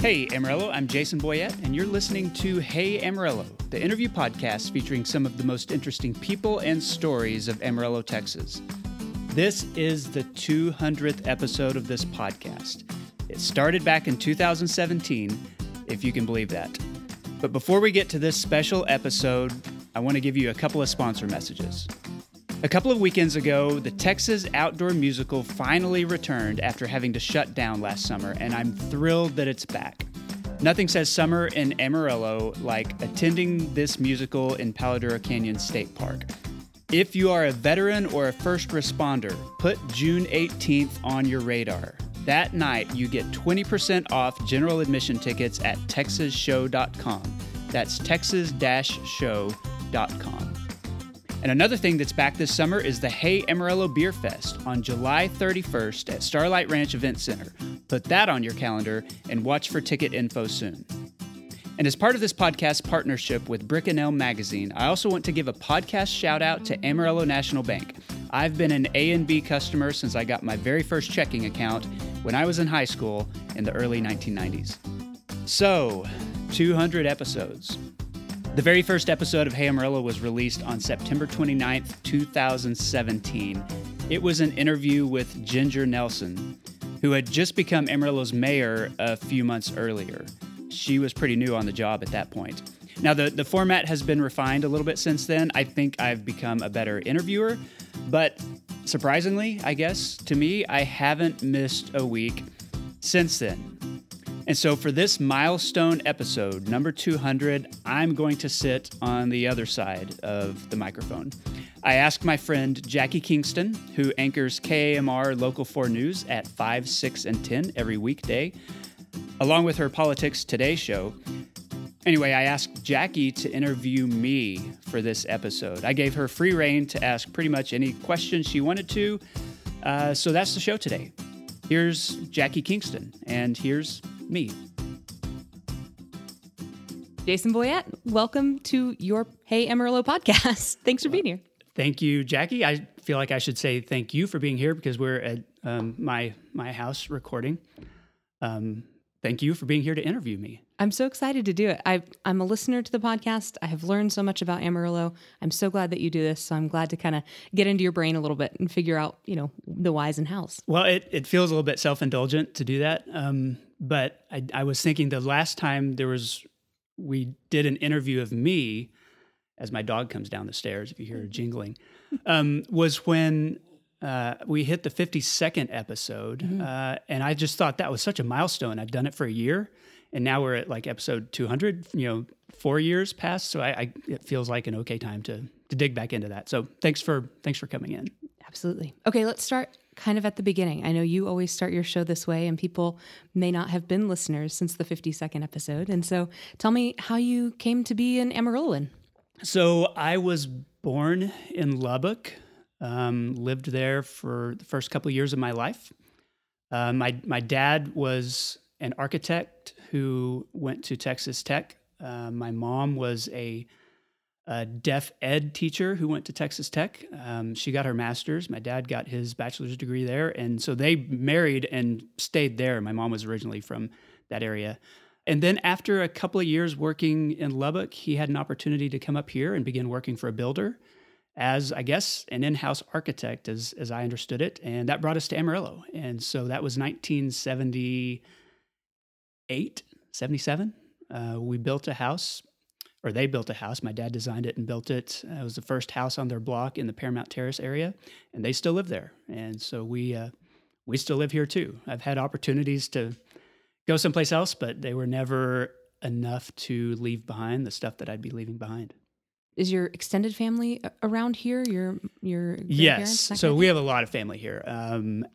Hey Amarillo, I'm Jason Boyette, and you're listening to Hey Amarillo, the interview podcast featuring some of the most interesting people and stories of Amarillo, Texas. This is the 200th episode of this podcast. It started back in 2017, if you can believe that. But before we get to this special episode, I want to give you a couple of sponsor messages. A couple of weekends ago, the Texas Outdoor Musical finally returned after having to shut down last summer, and I'm thrilled that it's back. Nothing says summer in Amarillo like attending this musical in Palo Duro Canyon State Park. If you are a veteran or a first responder, put June 18th on your radar. That night, you get 20% off general admission tickets at texasshow.com. That's texas show.com. And another thing that's back this summer is the Hey Amarillo Beer Fest on July 31st at Starlight Ranch Event Center. Put that on your calendar and watch for ticket info soon. And as part of this podcast partnership with Brick and Elm Magazine, I also want to give a podcast shout out to Amarillo National Bank. I've been an ANB customer since I got my very first checking account when I was in high school in the early 1990s. So, 200 episodes. The very first episode of Hey Amarillo was released on September 29th, 2017. It was an interview with Ginger Nelson, who had just become Amarillo's mayor a few months earlier. She was pretty new on the job at that point. Now, the, the format has been refined a little bit since then. I think I've become a better interviewer, but surprisingly, I guess, to me, I haven't missed a week since then. And so for this milestone episode, number 200, I'm going to sit on the other side of the microphone. I asked my friend Jackie Kingston, who anchors KAMR Local 4 News at 5, 6, and 10 every weekday, along with her Politics Today show. Anyway, I asked Jackie to interview me for this episode. I gave her free reign to ask pretty much any questions she wanted to. Uh, so that's the show today. Here's Jackie Kingston, and here's me. Jason Boyette, welcome to your Hey Amarillo podcast. Thanks for being here. Thank you, Jackie. I feel like I should say thank you for being here because we're at um, my my house recording. Um, thank you for being here to interview me. I'm so excited to do it. I, I'm a listener to the podcast. I have learned so much about Amarillo. I'm so glad that you do this. So I'm glad to kind of get into your brain a little bit and figure out, you know, the whys and hows. Well, it, it feels a little bit self indulgent to do that. Um, but I, I was thinking the last time there was, we did an interview of me as my dog comes down the stairs, if you hear her jingling, um, was when uh, we hit the 52nd episode. Mm-hmm. Uh, and I just thought that was such a milestone. I'd done it for a year and now we're at like episode 200, you know, four years past. So I, I it feels like an okay time to, to dig back into that. So thanks for, thanks for coming in. Absolutely. Okay. Let's start kind of at the beginning. I know you always start your show this way, and people may not have been listeners since the 52nd episode. And so tell me how you came to be an Amarilloan. So I was born in Lubbock, um, lived there for the first couple of years of my life. Uh, my, my dad was an architect who went to Texas Tech. Uh, my mom was a a deaf ed teacher who went to Texas Tech. Um, she got her master's. My dad got his bachelor's degree there. And so they married and stayed there. My mom was originally from that area. And then after a couple of years working in Lubbock, he had an opportunity to come up here and begin working for a builder as, I guess, an in house architect, as, as I understood it. And that brought us to Amarillo. And so that was 1978, 77. Uh, we built a house or they built a house. My dad designed it and built it. it was the first house on their block in the Paramount Terrace area, and they still live there. And so we uh, we still live here too. I've had opportunities to go someplace else, but they were never enough to leave behind the stuff that I'd be leaving behind. Is your extended family around here? Your your yes. So we have a lot of family here. Um,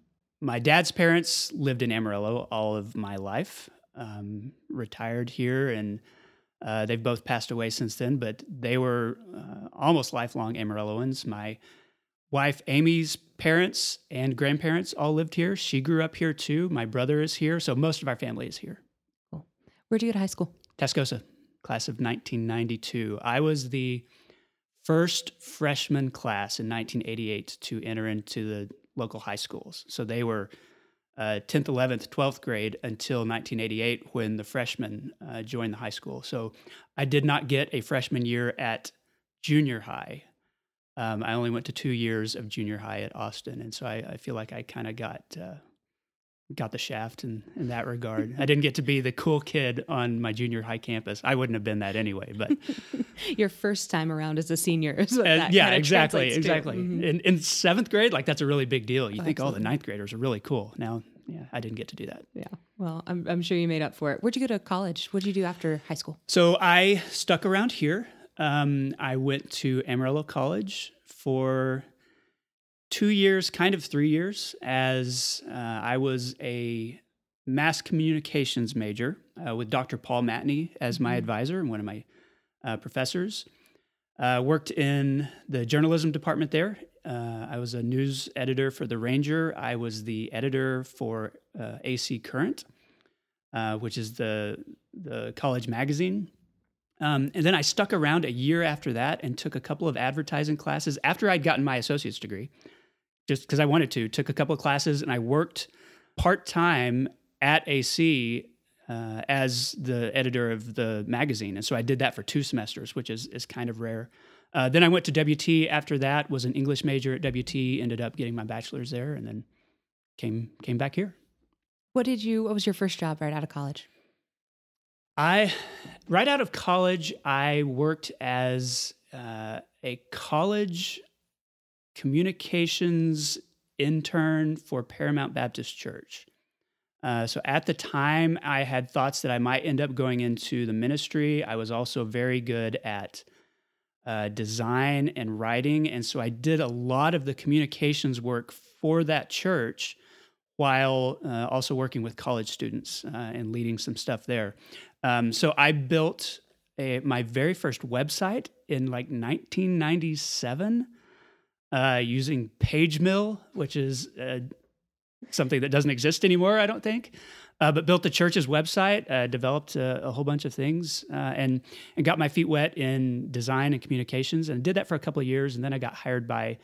my dad's parents lived in Amarillo all of my life. Um, retired here and uh, they've both passed away since then, but they were uh, almost lifelong Amarilloans. My wife Amy's parents and grandparents all lived here. She grew up here too. My brother is here, so most of our family is here. Cool. Where'd you go to high school? Tascosa, class of 1992. I was the first freshman class in 1988 to enter into the local high schools. So they were uh, 10th, 11th, 12th grade until 1988 when the freshmen uh, joined the high school. So I did not get a freshman year at junior high. Um, I only went to two years of junior high at Austin, and so I, I feel like I kind of got uh, got the shaft in, in that regard. I didn't get to be the cool kid on my junior high campus. I wouldn't have been that anyway. But your first time around as a senior is what uh, that yeah, exactly, exactly. Mhm. In, in seventh grade, like that's a really big deal. You Oh, think, oh, the ninth graders are really cool. Now, yeah, I didn't get to do that. Yeah. Well, I'm, I'm sure you made up for it. Where'd you go to college? What'd you do after high school? So I stuck around here. Um, I went to Amarillo College for two years, kind of three years, as uh, I was a mass communications major uh, with Dr. Paul Matney as my Mhm. advisor and one of my uh, professors. Uh, worked in the journalism department there. Uh, I was a news editor for the Ranger. I was the editor for uh, AC Current, uh, which is the the college magazine. Um, and then I stuck around a year after that and took a couple of advertising classes after I'd gotten my associate's degree, just because I wanted to. Took a couple of classes and I worked part time at AC uh, as the editor of the magazine, and so I did that for two semesters, which is is kind of rare. Uh, then I went to WT after that. Was an English major at WT. Ended up getting my bachelor's there, and then came came back here. What did you, what was your first job right out of college? I, right out of college, I worked as uh, a college communications intern for Paramount Baptist Church. Uh, so at the time, I had thoughts that I might end up going into the ministry. I was also very good at uh, design and writing. And so I did a lot of the communications work for that church while uh, also working with college students uh, and leading some stuff there. Um, so I built a, my very first website in like 1997 uh, using PageMill, which is uh, something that doesn't exist anymore, I don't think. Uh, but built the church's website, uh, developed a, a whole bunch of things, uh, and and got my feet wet in design and communications, and did that for a couple of years. And then I got hired by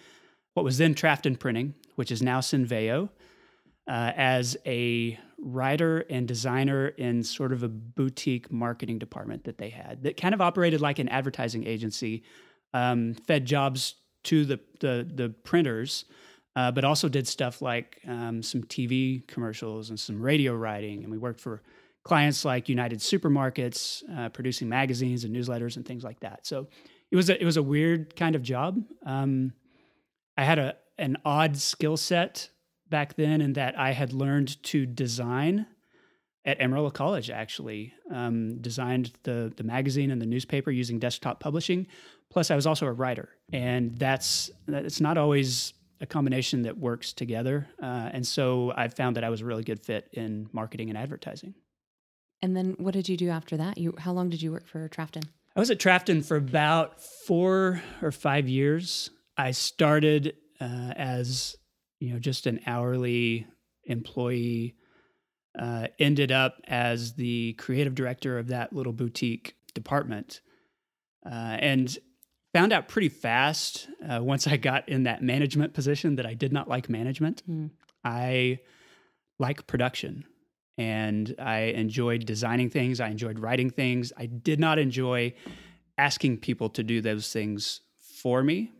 what was then Trafton Printing, which is now Cenveo, uh, as a writer and designer in sort of a boutique marketing department that they had that kind of operated like an advertising agency, um, fed jobs to the the, the printers, uh, but also did stuff like um, some TV commercials and some radio writing, and we worked for clients like United Supermarkets, uh, producing magazines and newsletters and things like that. So it was a, it was a weird kind of job. Um, I had a an odd skill set back then in that I had learned to design at Amarillo College. Actually, um, designed the the magazine and the newspaper using desktop publishing. Plus, I was also a writer, and that's it's not always a combination that works together. Uh, and so I found that I was a really good fit in marketing and advertising. And then what did you do after that? You, how long did you work for Trafton? I was at Trafton for about four or five years. I started uh, as you know just an hourly employee. Uh, ended up as the creative director of that little boutique department, uh, and found out pretty fast uh, once I got in that management position that I did not like management. Mm. I like production and I enjoyed designing things. I enjoyed writing things. I did not enjoy asking people to do those things for me.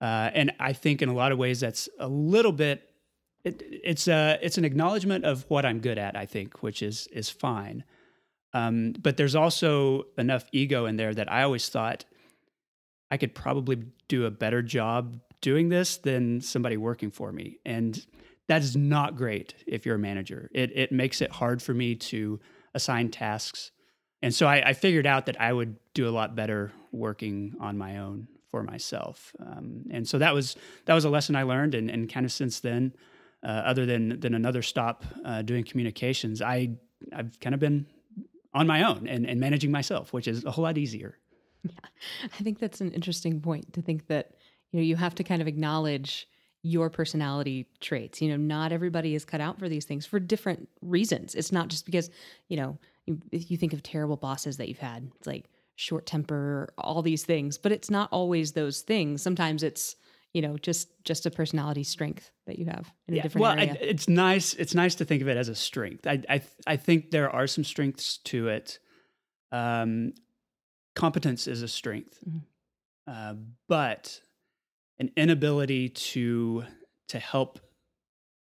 Uh, and I think in a lot of ways that's a little bit. It, it's a it's an acknowledgement of what I'm good at. I think, which is is fine. Um, but there's also enough ego in there that I always thought I could probably do a better job doing this than somebody working for me. And that is not great if you're a manager. It, it makes it hard for me to assign tasks. And so I, I figured out that I would do a lot better working on my own for myself. Um, and so that was that was a lesson I learned. And, and kind of since then, uh, other than than another stop uh, doing communications, I I've kind of been on my own and, and managing myself, which is a whole lot easier. I think that's an interesting point to think that you know you have to kind of acknowledge your personality traits. You know, not everybody is cut out for these things for different reasons. It's not just because you know you, if you think of terrible bosses that you've had. It's like short temper, all these things, but it's not always those things. Sometimes it's you know, just just a personality strength that you have in a different well, area. I, it's nice. It's nice to think of it as a strength. I I I think there are some strengths to it. Um, competence is a strength, Mhm. uh, but an inability to to help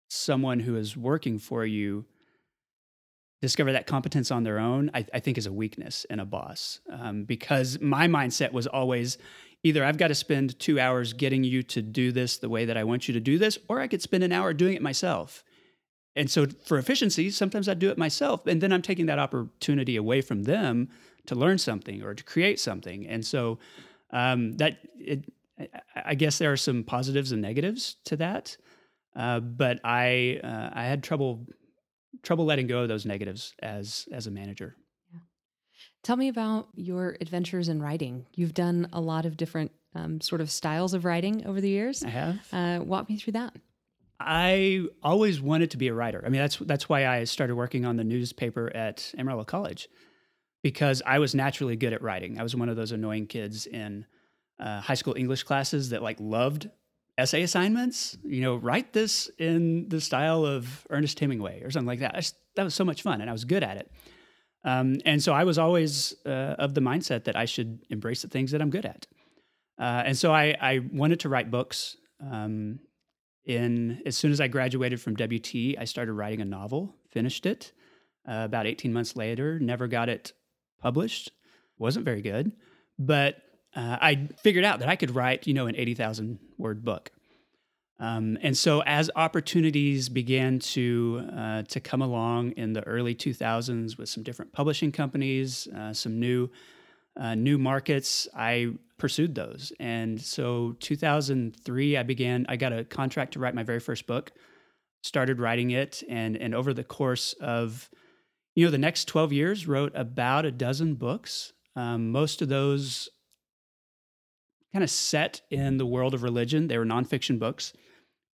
someone who is working for you discover that competence on their own, I, I think is a weakness in a boss. Um, because my mindset was always either I've got to spend two hours getting you to do this the way that I want you to do this, or I could spend an hour doing it myself. And so for efficiency, sometimes I do it myself. And then I'm taking that opportunity away from them to learn something or to create something. And so um, that it, I- guess there are some positives and negatives to that. Uh, but I uh, I had trouble trouble letting go of those negatives as as a manager. Tell me about your adventures in writing. You've done a lot of different um, sort of styles of writing over the years. I have. Uh, walk me through that. I always wanted to be a writer. I mean, that's that's why I started working on the newspaper at Amarillo College because I was naturally good at writing. I was one of those annoying kids in uh, high school English classes that like loved essay assignments. You know, write this in the style of Ernest Hemingway or something like that. Just, that was so much fun, and I was good at it. Um, and so I was always uh, of the mindset that I should embrace the things that I'm good at. Uh, and so I, I wanted to write books. Um, in as soon as I graduated from WT, I started writing a novel, finished it. Uh, about 18 months later, never got it published. wasn't very good, but uh, I figured out that I could write, you know, an 80,000 word book. Um, and so as opportunities began to uh, to come along in the early 2000s with some different publishing companies, uh, some new uh, new markets, I pursued those. And so 2003, I began. I got a contract to write my very first book. Started writing it, and and over the course of you know the next 12 years, wrote about a dozen books. Um, most of those kind of set in the world of religion. They were nonfiction books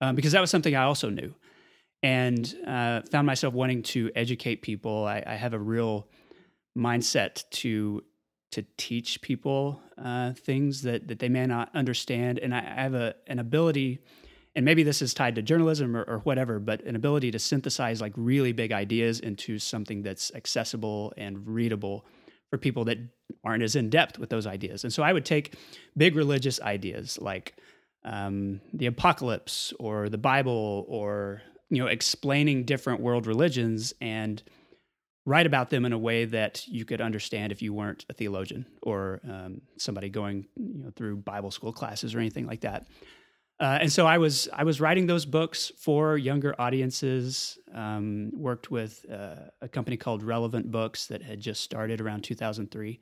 um, because that was something I also knew and uh, found myself wanting to educate people. I, I have a real mindset to to teach people uh, things that that they may not understand, and I, I have a an ability. And maybe this is tied to journalism or, or whatever, but an ability to synthesize like really big ideas into something that's accessible and readable for people that aren't as in depth with those ideas. And so I would take big religious ideas like um, the apocalypse or the Bible or you know explaining different world religions and write about them in a way that you could understand if you weren't a theologian or um, somebody going you know through Bible school classes or anything like that. Uh, and so I was I was writing those books for younger audiences. Um, worked with uh, a company called Relevant Books that had just started around 2003.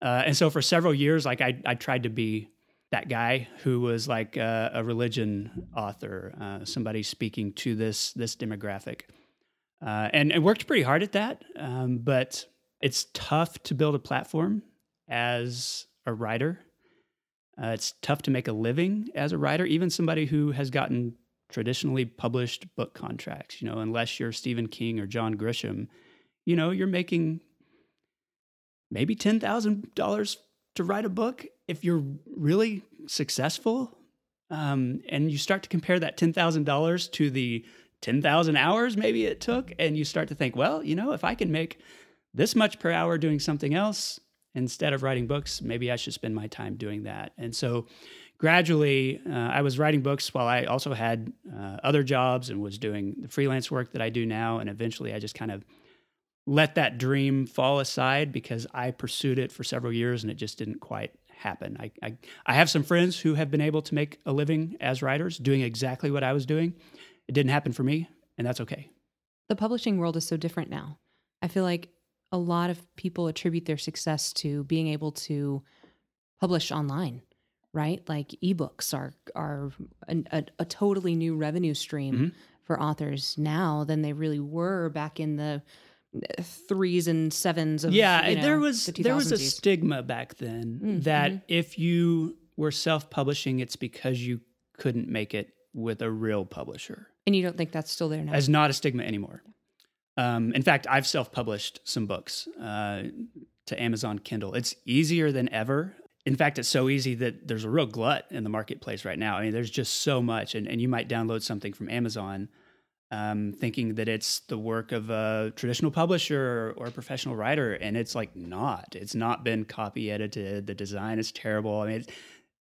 Uh, and so for several years, like I I tried to be that guy who was like a, a religion author, uh, somebody speaking to this this demographic, uh, and and worked pretty hard at that. Um, but it's tough to build a platform as a writer. Uh, it's tough to make a living as a writer, even somebody who has gotten traditionally published book contracts. You know, unless you're Stephen King or John Grisham, you know, you're making maybe ten thousand dollars to write a book if you're really successful. Um, and you start to compare that ten thousand dollars to the ten thousand hours maybe it took, and you start to think, well, you know, if I can make this much per hour doing something else instead of writing books, maybe I should spend my time doing that. And so gradually, uh, I was writing books while I also had uh, other jobs and was doing the freelance work that I do now. And eventually, I just kind of let that dream fall aside because I pursued it for several years and it just didn't quite happen. I, I, I have some friends who have been able to make a living as writers doing exactly what I was doing. It didn't happen for me, and that's okay. The publishing world is so different now. I feel like a lot of people attribute their success to being able to publish online, right? Like ebooks are are an, a, a totally new revenue stream Mhm. for authors now than they really were back in the uh, threes and sevens of yeah you know, there was the there was a stigma back then Mm, that mhm. if you were self-publishing it's because you couldn't make it with a real publisher and you don't think that's still there now as not a stigma anymore um, in fact i've self-published some books uh, to amazon kindle it's easier than ever in fact, it's so easy that there's a real glut in the marketplace right now. I mean, there's just so much, and, and you might download something from Amazon um, thinking that it's the work of a traditional publisher or a professional writer, and it's like not. It's not been copy edited. The design is terrible. I mean, it's,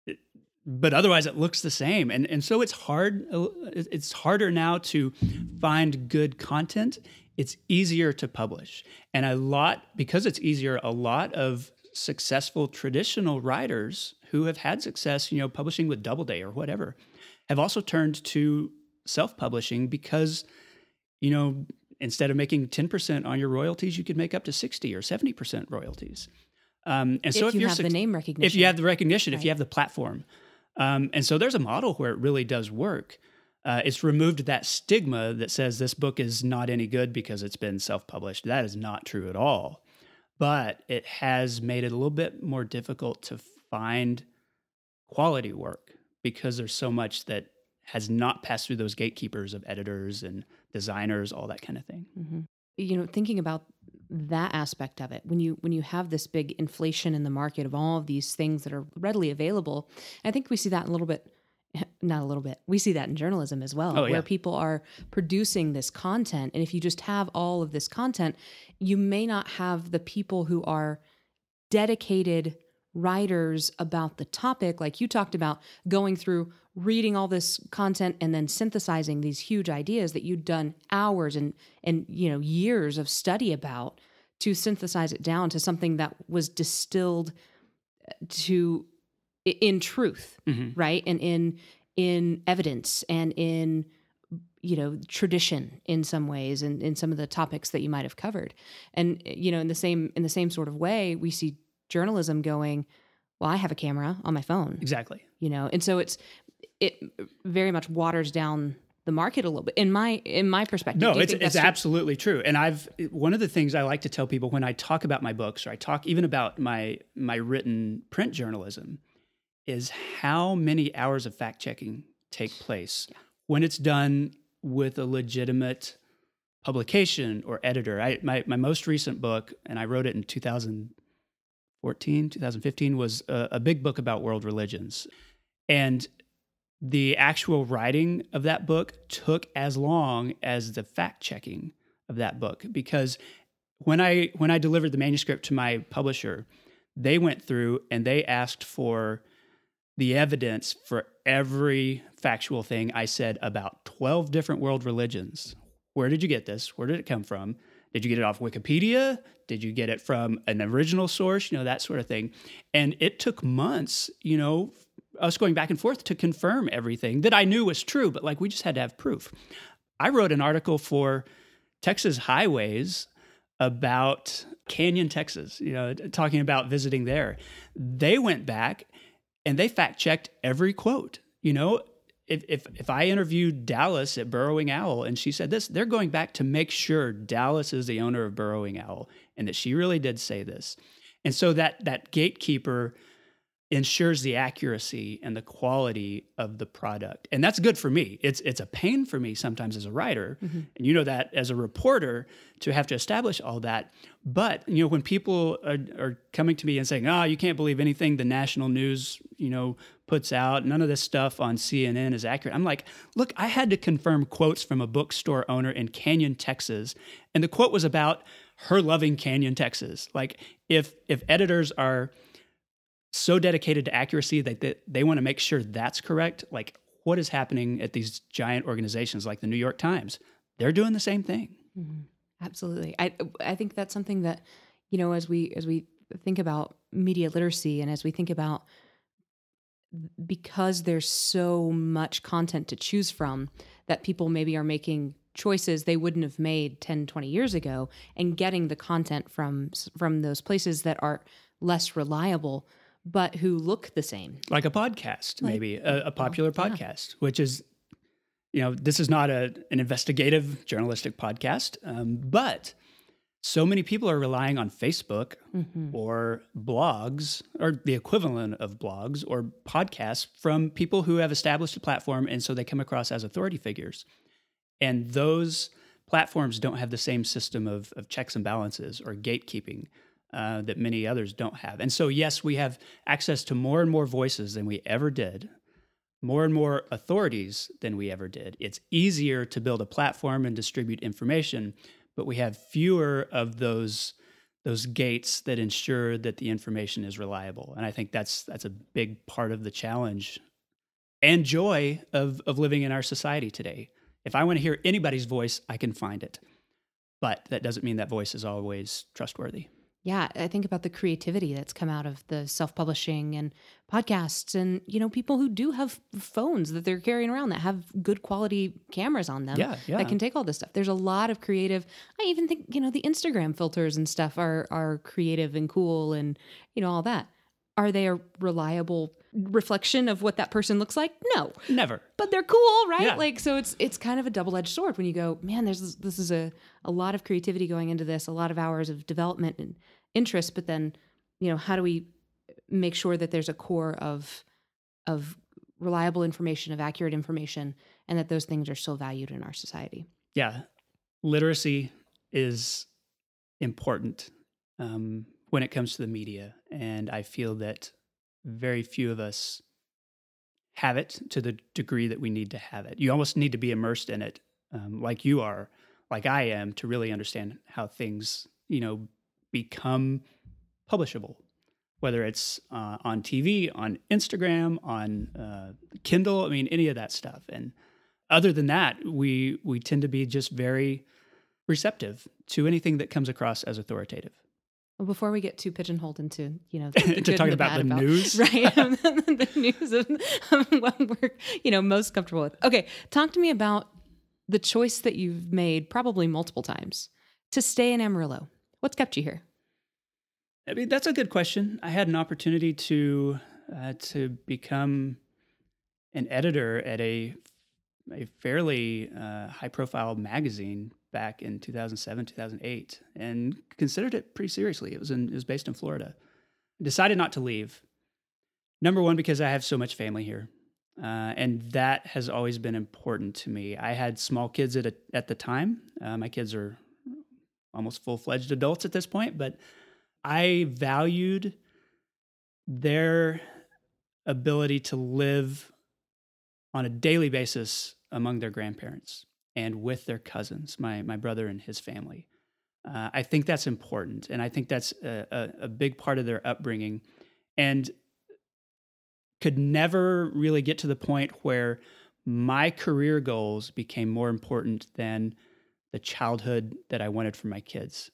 it, but otherwise it looks the same, and and so it's hard. It's harder now to find good content. It's easier to publish, and a lot because it's easier. A lot of successful traditional writers who have had success, you know, publishing with Doubleday or whatever, have also turned to self-publishing because, you know, instead of making 10% on your royalties, you could make up to 60 or 70% royalties. Um, and so if, if you have su- the name recognition, if you have the recognition, right. if you have the platform, um, and so there's a model where it really does work. Uh, it's removed that stigma that says this book is not any good because it's been self-published. That is not true at all but it has made it a little bit more difficult to find quality work because there's so much that has not passed through those gatekeepers of editors and designers all that kind of thing mm-hmm. you know thinking about that aspect of it when you when you have this big inflation in the market of all of these things that are readily available i think we see that a little bit not a little bit. We see that in journalism as well, oh, yeah. where people are producing this content. And if you just have all of this content, you may not have the people who are dedicated writers about the topic, like you talked about, going through reading all this content and then synthesizing these huge ideas that you'd done hours and and you know years of study about to synthesize it down to something that was distilled to in truth, mm-hmm. right? And in in evidence and in you know tradition in some ways and in some of the topics that you might have covered and you know in the same in the same sort of way we see journalism going well i have a camera on my phone exactly you know and so it's it very much waters down the market a little bit in my in my perspective no it's, it's true? absolutely true and i've one of the things i like to tell people when i talk about my books or i talk even about my my written print journalism is how many hours of fact checking take place yeah. when it's done with a legitimate publication or editor. I, my, my most recent book, and I wrote it in 2014, 2015, was a, a big book about world religions. And the actual writing of that book took as long as the fact checking of that book because when I when I delivered the manuscript to my publisher, they went through and they asked for the evidence for every factual thing I said about 12 different world religions. Where did you get this? Where did it come from? Did you get it off Wikipedia? Did you get it from an original source? You know, that sort of thing. And it took months, you know, us going back and forth to confirm everything that I knew was true, but like we just had to have proof. I wrote an article for Texas Highways about Canyon, Texas, you know, talking about visiting there. They went back and they fact checked every quote. You know, if, if if I interviewed Dallas at Burrowing Owl and she said this, they're going back to make sure Dallas is the owner of Burrowing Owl and that she really did say this. And so that that gatekeeper ensures the accuracy and the quality of the product. And that's good for me. It's it's a pain for me sometimes as a writer, mm-hmm. and you know that as a reporter to have to establish all that. But you know when people are, are coming to me and saying, "Oh, you can't believe anything the national news, you know, puts out. None of this stuff on CNN is accurate." I'm like, "Look, I had to confirm quotes from a bookstore owner in Canyon, Texas, and the quote was about her loving Canyon, Texas. Like if if editors are so dedicated to accuracy that they, they want to make sure that's correct. Like what is happening at these giant organizations like the New York Times? They're doing the same thing. Mm-hmm. Absolutely. I I think that's something that you know as we as we think about media literacy and as we think about because there's so much content to choose from that people maybe are making choices they wouldn't have made 10 20 years ago and getting the content from from those places that are less reliable but who look the same. Like a podcast, like, maybe a, a popular well, podcast, yeah. which is, you know, this is not a, an investigative journalistic podcast, um, but so many people are relying on Facebook mm-hmm. or blogs or the equivalent of blogs or podcasts from people who have established a platform. And so they come across as authority figures. And those platforms don't have the same system of, of checks and balances or gatekeeping uh, that many others don't have. And so, yes, we have access to more and more voices than we ever did, more and more authorities than we ever did. It's easier to build a platform and distribute information, but we have fewer of those those gates that ensure that the information is reliable. And I think that's that's a big part of the challenge and joy of of living in our society today. If I want to hear anybody's voice, I can find it. But that doesn't mean that voice is always trustworthy. Yeah, I think about the creativity that's come out of the self-publishing and podcasts and you know people who do have phones that they're carrying around that have good quality cameras on them Yeah, yeah. that can take all this stuff. There's a lot of creative I even think, you know, the Instagram filters and stuff are are creative and cool and you know all that. Are they a reliable reflection of what that person looks like? No Never. but they're cool, right? Yeah. Like so it's it's kind of a double-edged sword when you go, man, there's this, this is a a lot of creativity going into this, a lot of hours of development and interest, but then, you know, how do we make sure that there's a core of of reliable information, of accurate information, and that those things are still valued in our society? Yeah. Literacy is important um, when it comes to the media. And I feel that very few of us have it to the degree that we need to have it. You almost need to be immersed in it, um, like you are, like I am, to really understand how things, you know, become publishable. Whether it's uh, on TV, on Instagram, on uh, Kindle, I mean, any of that stuff. And other than that, we we tend to be just very receptive to anything that comes across as authoritative. Well, before we get too pigeonholed into, you know, the, the To talking and the about the news? right? the news of, of what we're, you know, most comfortable with. Okay, talk to me about the choice that you've made, probably multiple times, to stay in Amarillo. What's kept you here? I mean, that's a good question. I had an opportunity to uh, to become an editor at a a fairly uh, high profile magazine back in 2007 2008 and considered it pretty seriously. It was in it was based in florida. Decided not to leave. Number one because i have so much family here uh, and that has always been important to me. I had small kids at, a, at the time. Uh, my kids are almost full-fledged adults at this point but i valued their ability to live on a daily basis among their grandparents and with their cousins, my my brother and his family. Uh, I think that's important, and I think that's a, a, a big part of their upbringing, and could never really get to the point where my career goals became more important than the childhood that I wanted for my kids,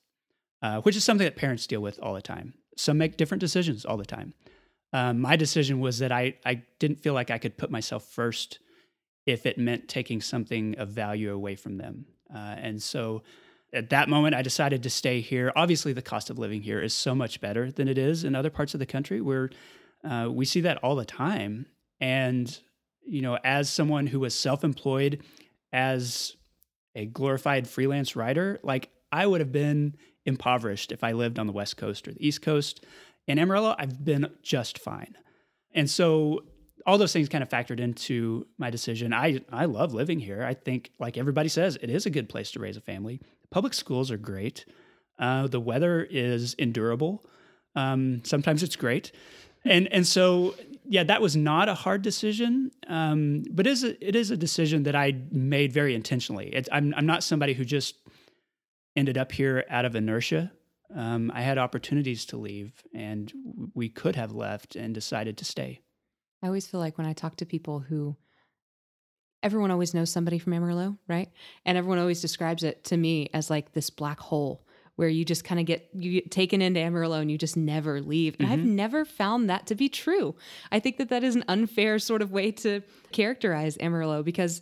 uh, which is something that parents deal with all the time. Some make different decisions all the time. Um, my decision was that I, I didn't feel like I could put myself first if it meant taking something of value away from them. Uh, and so at that moment, I decided to stay here. Obviously, the cost of living here is so much better than it is in other parts of the country where uh, we see that all the time. And, you know, as someone who was self employed as a glorified freelance writer, like I would have been impoverished if I lived on the West Coast or the East Coast. In Amarillo, I've been just fine. And so all those things kind of factored into my decision. I, I love living here. I think, like everybody says, it is a good place to raise a family. Public schools are great. Uh, the weather is endurable. Um, sometimes it's great. And, and so, yeah, that was not a hard decision, um, but it is, a, it is a decision that I made very intentionally. It's, I'm, I'm not somebody who just ended up here out of inertia. Um, I had opportunities to leave, and we could have left and decided to stay. I always feel like when I talk to people who everyone always knows somebody from Amarillo, right? And everyone always describes it to me as like this black hole where you just kind of get you get taken into Amarillo and you just never leave. And I've mm-hmm. never found that to be true. I think that that is an unfair sort of way to characterize Amarillo because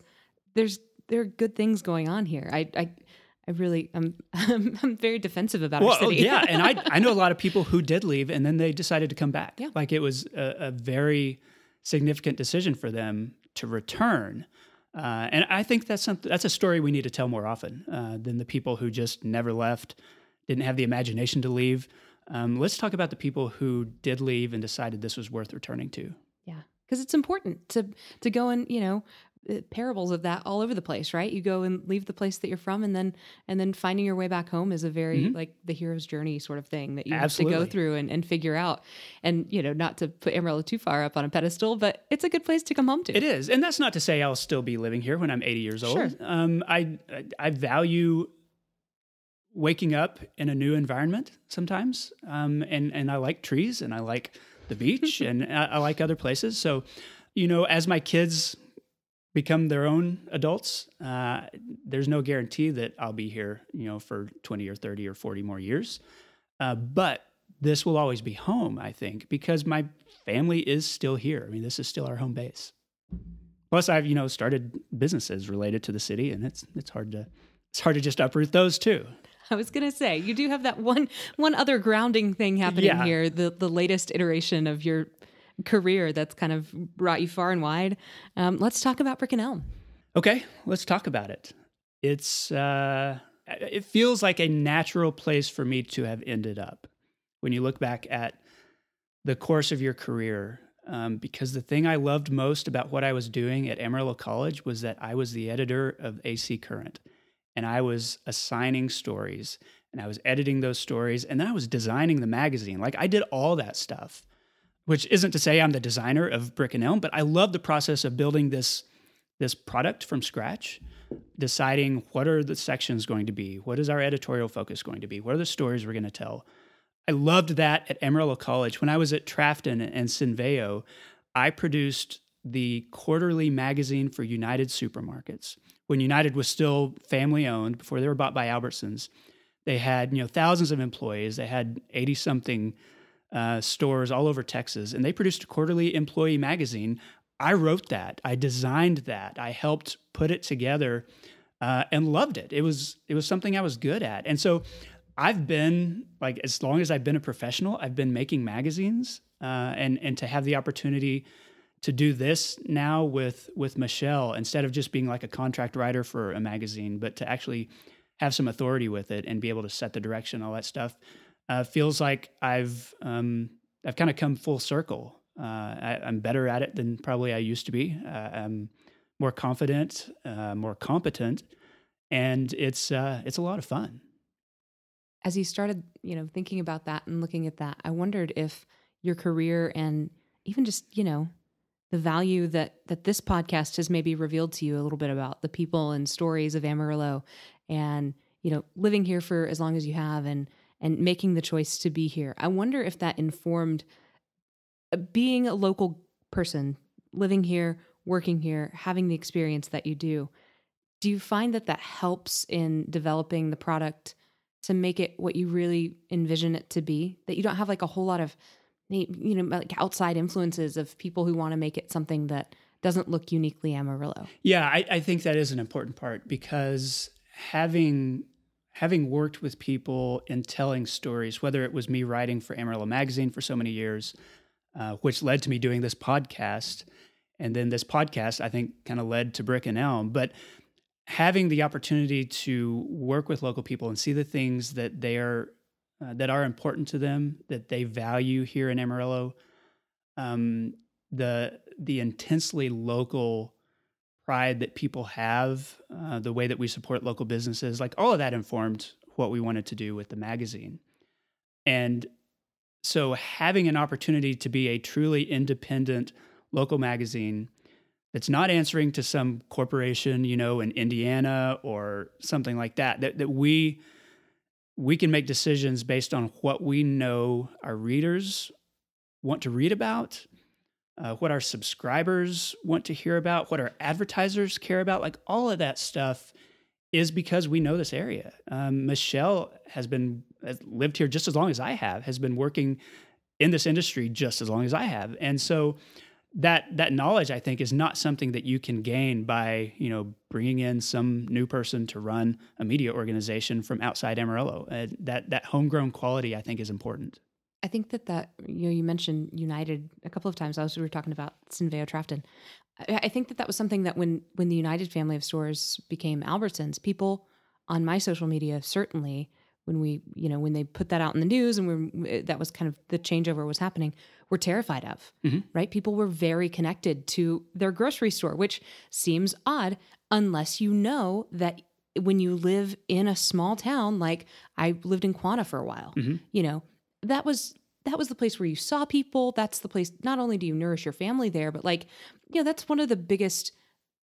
there's there are good things going on here. I I I really I'm I'm, I'm very defensive about our Well, city. yeah, and I I know a lot of people who did leave and then they decided to come back. Yeah. like it was a, a very significant decision for them to return. Uh, and I think that's something that's a story we need to tell more often uh, than the people who just never left, didn't have the imagination to leave. Um, let's talk about the people who did leave and decided this was worth returning to. Yeah, because it's important to to go and you know parables of that all over the place, right? You go and leave the place that you're from, and then and then finding your way back home is a very mm-hmm. like the hero's journey sort of thing that you Absolutely. have to go through and, and figure out. And you know, not to put Amarillo too far up on a pedestal, but it's a good place to come home to. It is, and that's not to say I'll still be living here when I'm 80 years old. Sure. Um, I I value waking up in a new environment sometimes, um, and and I like trees and I like the beach and I, I like other places. So, you know, as my kids become their own adults, uh, there's no guarantee that I'll be here, you know, for 20 or 30 or 40 more years. Uh, but this will always be home, I think, because my family is still here. I mean, this is still our home base. Plus, I've you know started businesses related to the city, and it's it's hard to it's hard to just uproot those too. I was gonna say you do have that one one other grounding thing happening yeah. here. The the latest iteration of your career that's kind of brought you far and wide. Um, let's talk about Brick and Elm. Okay, let's talk about it. It's uh, it feels like a natural place for me to have ended up when you look back at the course of your career. Um, because the thing I loved most about what I was doing at Amarillo College was that I was the editor of AC Current, and I was assigning stories and I was editing those stories and then I was designing the magazine. Like I did all that stuff which isn't to say I'm the designer of Brick and Elm, but I love the process of building this this product from scratch, deciding what are the sections going to be, what is our editorial focus going to be, what are the stories we're going to tell. I loved that at Amarillo College. When I was at Trafton and Cenveo, I produced the quarterly magazine for United Supermarkets. When United was still family owned before they were bought by Albertsons, they had you know thousands of employees. They had eighty something uh, stores all over Texas, and they produced a quarterly employee magazine. I wrote that, I designed that, I helped put it together, uh, and loved it. It was it was something I was good at, and so I've been like as long as I've been a professional, I've been making magazines, uh, and and to have the opportunity to do this now with with Michelle instead of just being like a contract writer for a magazine, but to actually have some authority with it and be able to set the direction, all that stuff uh, feels like I've um, I've kind of come full circle. Uh, I, am better at it than probably I used to be. Uh, I'm more confident, uh, more competent, and it's uh, it's a lot of fun. As you started, you know, thinking about that and looking at that, I wondered if your career and even just you know the value that that this podcast has maybe revealed to you a little bit about the people and stories of Amarillo, and you know, living here for as long as you have, and and making the choice to be here. I wonder if that informed uh, being a local person, living here, working here, having the experience that you do. Do you find that that helps in developing the product to make it what you really envision it to be? That you don't have like a whole lot of you know like outside influences of people who want to make it something that doesn't look uniquely Amarillo. Yeah, I, I think that is an important part because having having worked with people and telling stories, whether it was me writing for Amarillo Magazine for so many years, uh, which led to me doing this podcast. And then this podcast, I think, kind of led to Brick and Elm. But having the opportunity to work with local people and see the things that they are uh, that are important to them, that they value here in Amarillo, um, the the intensely local pride that people have, uh, the way that we support local businesses, like all of that informed what we wanted to do with the magazine. And so having an opportunity to be a truly independent local magazine that's not answering to some corporation, you know, in Indiana or something like that, that, that we we can make decisions based on what we know our readers want to read about uh, what our subscribers want to hear about, what our advertisers care about, like all of that stuff is because we know this area. Um, Michelle has been has lived here just as long as I have, has been working in this industry just as long as I have, and so that that knowledge I think is not something that you can gain by you know bringing in some new person to run a media organization from outside Amarillo. Uh, that that homegrown quality I think is important. I think that that you know you mentioned United a couple of times. I was we were talking about Cenveo Trafton. I, I think that that was something that when when the United family of stores became Albertsons, people on my social media certainly when we you know when they put that out in the news and we that was kind of the changeover was happening were terrified of, Mm-hmm. right? People were very connected to their grocery store, which seems odd unless you know that when you live in a small town, like I lived in Quanah for a while, Mm-hmm. you know, that was that was the place where you saw people. That's the place. Not only do you nourish your family there, but like, you know, that's one of the biggest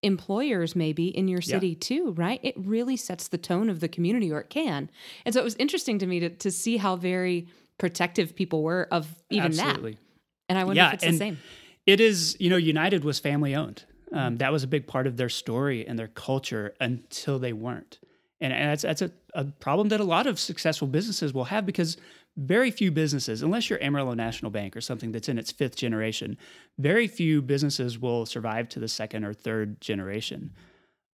employers maybe in your Yeah. city too, right? It really sets the tone of the community, or it can. And so it was interesting to me to to see how very protective people were of even that. Absolutely. that. And I wonder Yeah, if it's the same. It is, you know, United was family owned. Um, that was a big part of their story and their culture until they weren't. And, and that's, that's a, a problem that a lot of successful businesses will have because very few businesses, unless you're Amarillo National Bank or something that's in its fifth generation, very few businesses will survive to the second or third generation.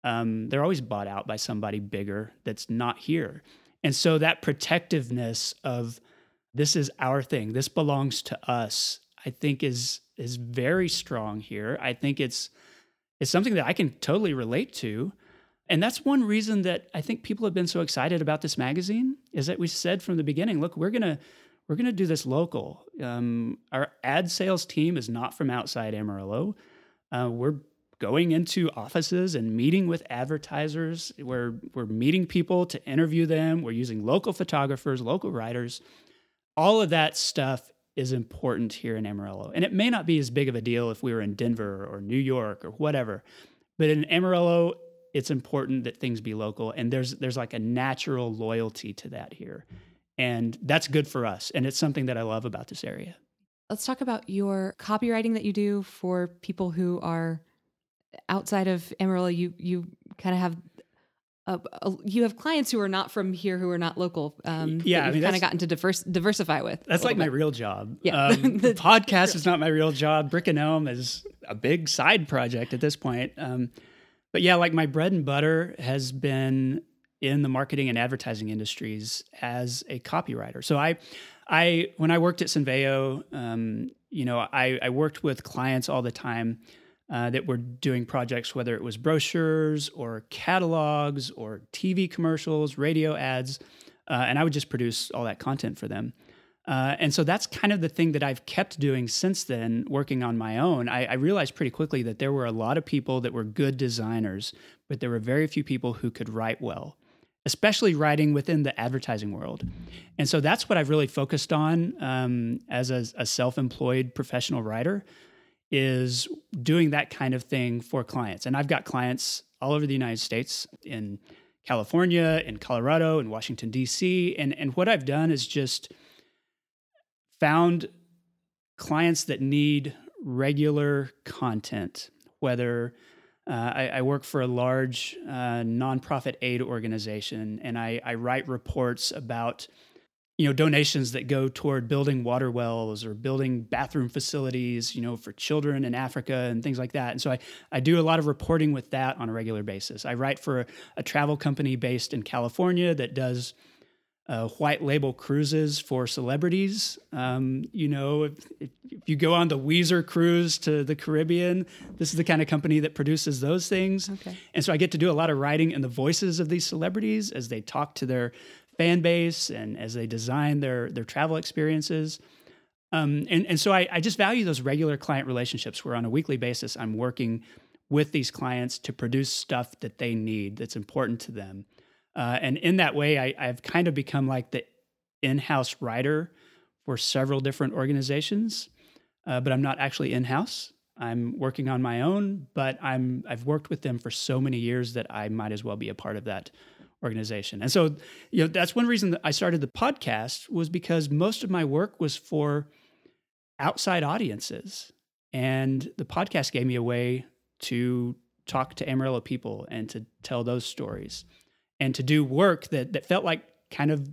Um, they're always bought out by somebody bigger that's not here. And so that protectiveness of this is our thing, this belongs to us, I think is is very strong here. I think it's it's something that I can totally relate to. And that's one reason that I think people have been so excited about this magazine is that we said from the beginning, look, we're gonna we're gonna do this local. Um, our ad sales team is not from outside Amarillo. Uh, we're going into offices and meeting with advertisers. We're we're meeting people to interview them. We're using local photographers, local writers. All of that stuff is important here in Amarillo. And it may not be as big of a deal if we were in Denver or New York or whatever. But in Amarillo, it's important that things be local and there's there's like a natural loyalty to that here. And that's good for us and it's something that I love about this area. Let's talk about your copywriting that you do for people who are outside of Amarillo. You you kind of have a, a- you have clients who are not from here, who are not local. Um, Yeah, I that you've mean, kind of gotten to diverse, diversify with. That's like little my real job. Yeah. Um, The- podcast is not my real job. Brick and Elm is a big side project at this point. Um, but yeah, like my bread and butter has been in the marketing and advertising industries as a copywriter. So I, I when I worked at Cenveo, um, you know, I, I worked with clients all the time uh, that were doing projects, whether it was brochures or catalogs or TV commercials, radio ads, uh, and I would just produce all that content for them. Uh, and so that's kind of the thing that I've kept doing since then, working on my own. I, I realized pretty quickly that there were a lot of people that were good designers, but there were very few people who could write well, especially writing within the advertising world. And so that's what I've really focused on um, as a, a self-employed professional writer is doing that kind of thing for clients. And I've got clients all over the United States in California, in Colorado, in Washington D.C. And and what I've done is just found clients that need regular content, whether uh, I, I work for a large uh, nonprofit aid organization, and I, I write reports about you know donations that go toward building water wells or building bathroom facilities you know for children in africa and things like that. And so i, I do a lot of reporting with that on a regular basis. I write for a, a travel company based in california that does uh, white label cruises for celebrities. Um, you know, if, if, you go on the Weezer cruise to the Caribbean, this is the kind of company that produces those things. Okay. And so I get to do a lot of writing in the voices of these celebrities as they talk to their fan base and as they design their their travel experiences. Um, and, and so I, I just value those regular client relationships where on a weekly basis I'm working with these clients to produce stuff that they need that's important to them. Uh, and in that way, I, I've kind of become like the in-house writer for several different organizations, uh, but I'm not actually in-house. I'm working on my own, but I'm I've worked with them for so many years that I might as well be a part of that organization. And so, you know, that's one reason that I started the podcast was because most of my work was for outside audiences, and the podcast gave me a way to talk to Amarillo people and to tell those stories and to do work that that felt like kind of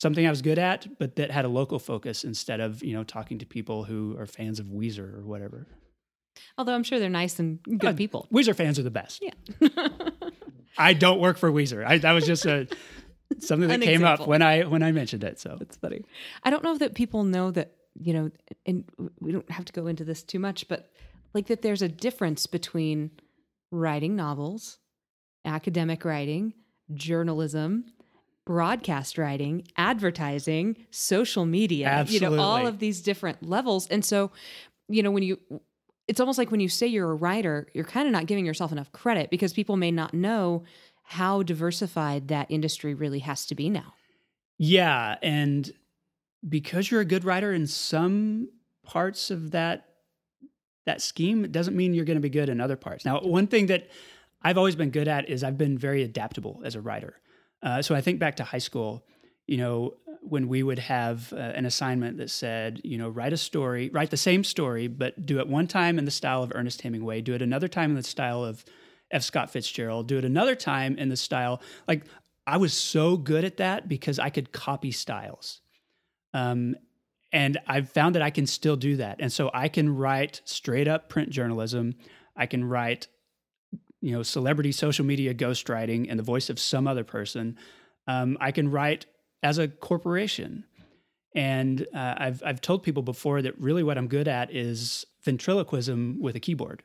something I was good at, but that had a local focus instead of you know talking to people who are fans of Weezer or whatever. Although I'm sure they're nice and good Uh, people. Weezer fans are the best. Yeah. I don't work for Weezer. I, that was just a something that came up when I when I mentioned it. So That's funny. I don't know that people know that, you know, and we don't have to go into this too much, but like that there's a difference between writing novels, academic writing, journalism, broadcast writing, advertising, social media, you know, all of these different levels. And so, you know, when you, it's almost like when you say you're a writer, you're kind of not giving yourself enough credit because people may not know how diversified that industry really has to be now. Yeah, and because you're a good writer in some parts of that that scheme, it doesn't mean you're going to be good in other parts. Now, one thing that I've always been good at is I've been very adaptable as a writer. Uh, so I think back to high school, you know, when we would have uh, an assignment that said, you know, write a story, write the same story, but do it one time in the style of Ernest Hemingway, do it another time in the style of F. Scott Fitzgerald, do it another time in the style like I was so good at that because I could copy styles. Um, and I've found that I can still do that. And so I can write straight up print journalism. I can write, you know, celebrity social media ghostwriting and the voice of some other person. Um, I can write as a corporation. And uh, I've, I've told people before that really what I'm good at is ventriloquism with a keyboard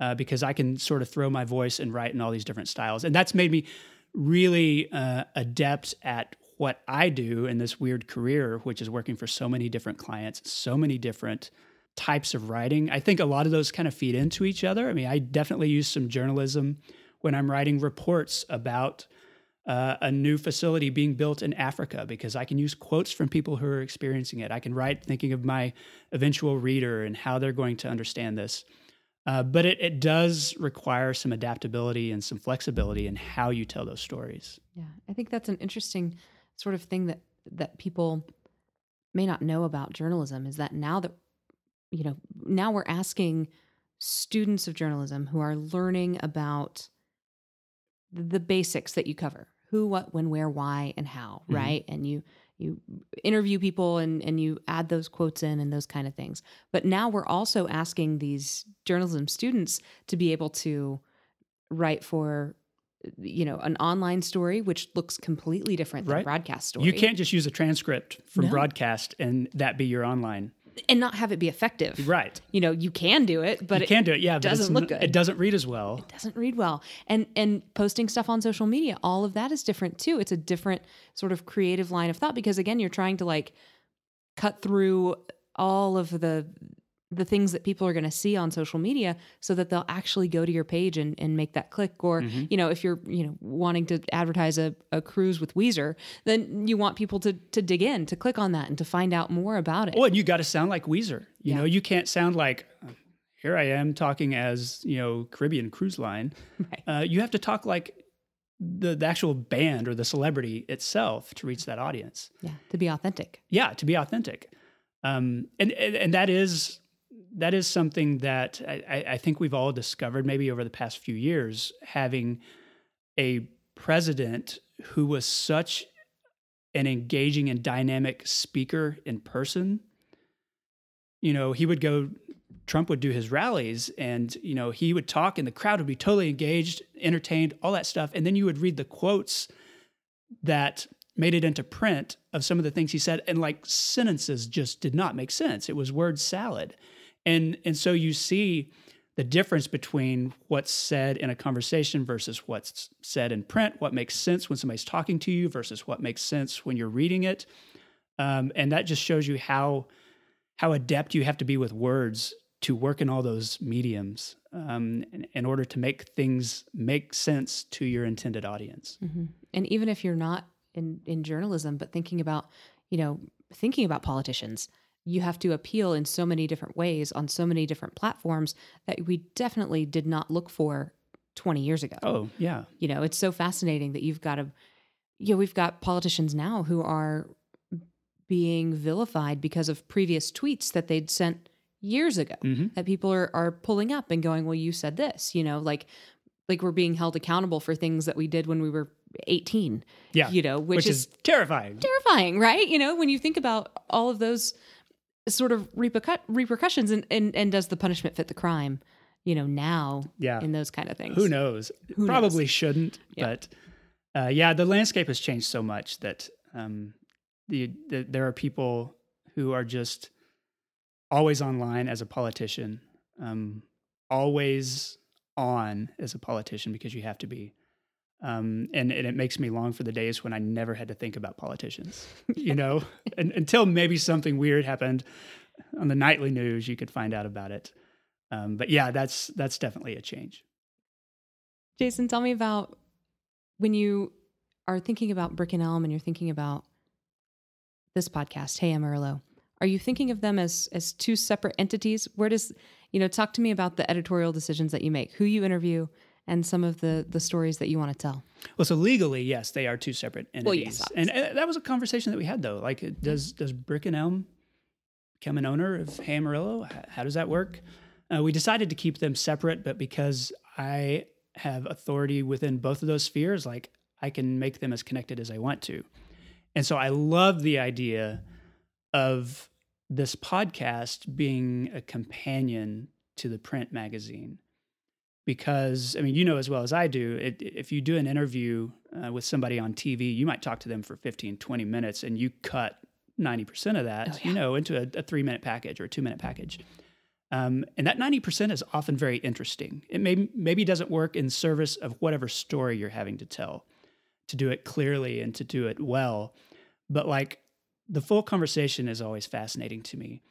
uh, because I can sort of throw my voice and write in all these different styles. And that's made me really uh, adept at what I do in this weird career, which is working for so many different clients, so many different types of writing. I think a lot of those kind of feed into each other. I mean, I definitely use some journalism when I'm writing reports about uh, a new facility being built in Africa because I can use quotes from people who are experiencing it. I can write thinking of my eventual reader and how they're going to understand this. Uh, but it, it does require some adaptability and some flexibility in how you tell those stories. Yeah, I think that's an interesting sort of thing that that people may not know about journalism is that now that you know now we're asking students of journalism who are learning about the basics that you cover who what when where why and how Mhm. right and you you interview people and and you add those quotes in and those kind of things but now we're also asking these journalism students to be able to write for you know an online story which looks completely different than a broadcast story You can't just use a transcript from No. broadcast and that be your online. And not have it be effective Right. you know you can do it but you it can do it, yeah, but doesn't look good. It doesn't read as well. It doesn't read well and and posting stuff on social media all of that is different too it's a different sort of creative line of thought because again you're trying to like cut through all of the the things that people are going to see on social media so that they'll actually go to your page and, and make that click or Mm-hmm. you know if you're you know wanting to advertise a, a cruise with Weezer then you want people to to dig in to click on that and to find out more about it Oh, and you got to sound like Weezer. You Yeah. know, you can't sound like here I am talking as you know Caribbean Cruise Line. Right. Uh, you have to talk like the, the actual band or the celebrity itself to reach that audience. yeah to be authentic Yeah, to be authentic, um, and, and and that is that is something that I, I- think we've all discovered maybe over the past few years, having a president who was such an engaging and dynamic speaker in person. You know, he would go. Trump would do his rallies, and you know he would talk, and the crowd would be totally engaged, entertained, all that stuff. And then you would read the quotes that made it into print of some of the things he said and like sentences just did not make sense it was word salad and and so you see the difference between what's said in a conversation versus what's said in print what makes sense when somebody's talking to you versus what makes sense when you're reading it. Um, and that just shows you how how adept you have to be with words to work in all those mediums um, in, in order to make things make sense to your intended audience. Hmm And even if you're not in in journalism, but thinking about you know thinking about politicians, you have to appeal in so many different ways on so many different platforms that we definitely did not look for 20 years ago. oh yeah You know, it's so fascinating that you've got a you know, we've got politicians now who are being vilified because of previous tweets that they'd sent years ago hmm that people are are pulling up and going, "Well, you said this," you know, like like we're being held accountable for things that we did when we were 18. Yeah. You know, which, which, is, is, terrifying. terrifying, right? You know, when you think about all of those sort of repercu- repercussions and, and and does the punishment fit the crime, you know, now Yeah. in those kind of things. Who knows? Who Probably shouldn't, Yeah. but uh, yeah, the landscape has changed so much that um, the, the there are people who are just always online as a politician, um, always on as a politician because you have to be. Um, and, and it makes me long for the days when I never had to think about politicians, you know, and, until maybe something weird happened on the nightly news, you could find out about it. Um, but yeah, that's that's definitely a change. Jason, tell me about when you are thinking about Brick and Elm and you're thinking about this podcast, Hey Amarillo. Are you thinking of them as as two separate entities? Where does you know talk to me about the editorial decisions that you make, who you interview, and some of the the stories that you want to tell. Well, so legally, yes, they are two separate entities. Well, yes, and uh, that was a conversation that we had though. Like, does does Brick and Elm become an owner of Hey Amarillo? How does that work? Uh, we decided to keep them separate, but because I have authority within both of those spheres, like I can make them as connected as I want to. And so I love the idea of this podcast being a companion to the print magazine because I mean, you know as well as I do, it, if you do an interview uh, with somebody on TV, you might talk to them for 15, 20 minutes and you cut 90% of that, oh, yeah. you know, into a, a, three minute package or a two minute package. Um, and that 90% is often very interesting. It may, maybe doesn't work in service of whatever story you're having to tell, to do it clearly and to do it well. But like the full conversation is always fascinating to me.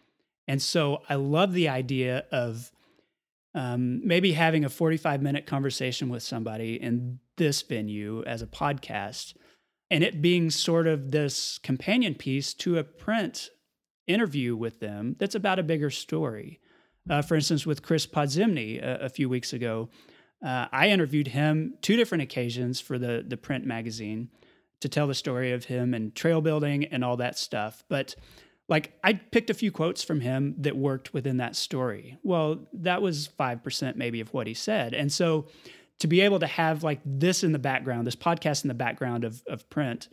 And so I love the idea of um, maybe having a 45 minute conversation with somebody in this venue as a podcast and it being sort of this companion piece to a print interview with them that's about a bigger story. Uh, for instance, with Chris Podzimny a, a few weeks ago, uh, I interviewed him two different occasions for the the print magazine to tell the story of him and trail building and all that stuff. But like I picked a few quotes from him that worked within that story. Well, that was 5% maybe of what he said. And so to be able to have like this in the background, this podcast in the background of, of print,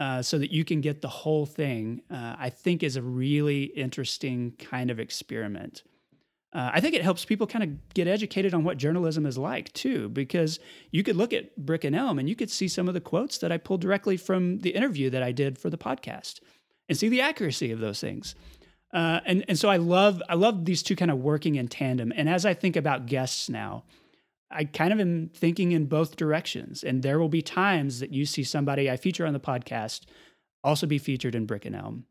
uh, so that you can get the whole thing, uh, I think is a really interesting kind of experiment. Uh, I think it helps people kind of get educated on what journalism is like too, because you could look at Brick and Elm and you could see some of the quotes that I pulled directly from the interview that I did for the podcast and see the accuracy of those things. Uh, and and so I love I love these two kind of working in tandem. And as I think about guests now, I kind of am thinking in both directions. And there will be times that you see somebody I feature on the podcast also be featured in Brick and Elm,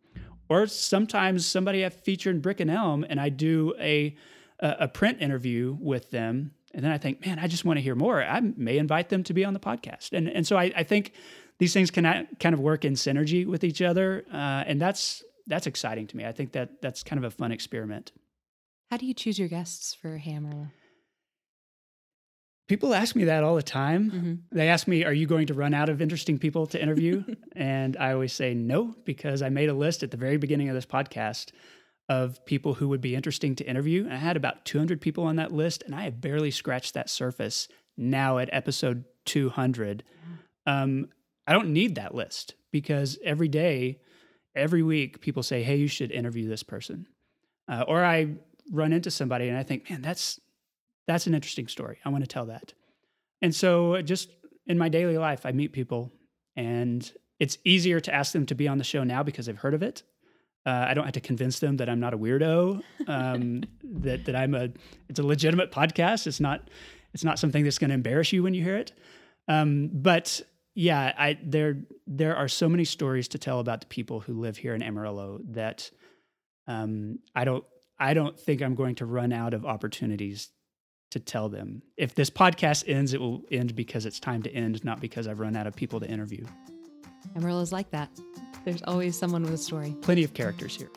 or sometimes somebody I feature in Brick and Elm, and I do a a print interview with them. And then I think, man, I just want to hear more. I may invite them to be on the podcast. And and so I, I think these things can kind of work in synergy with each other, uh, and that's that's exciting to me. I think that that's kind of a fun experiment. How do you choose your guests for Hammer? People ask me that all the time. Mm-hmm. They ask me, "Are you going to run out of interesting people to interview?" and I always say no because I made a list at the very beginning of this podcast of people who would be interesting to interview. And I had about 200 people on that list, and I have barely scratched that surface now at episode 200. Um, I don't need that list because every day, every week, people say, "Hey, you should interview this person," uh, or I run into somebody and I think, "Man, that's that's an interesting story. I want to tell that." And so, just in my daily life, I meet people, and it's easier to ask them to be on the show now because they've heard of it. Uh, I don't have to convince them that I'm not a weirdo, um, that that I'm a. It's a legitimate podcast. It's not. It's not something that's going to embarrass you when you hear it. Um, but yeah, I there there are so many stories to tell about the people who live here in Amarillo that um, I don't I don't think I'm going to run out of opportunities to tell them. If this podcast ends, it will end because it's time to end, not because I've run out of people to interview. Amarillo's like that. There's always someone with a story. Plenty of characters here.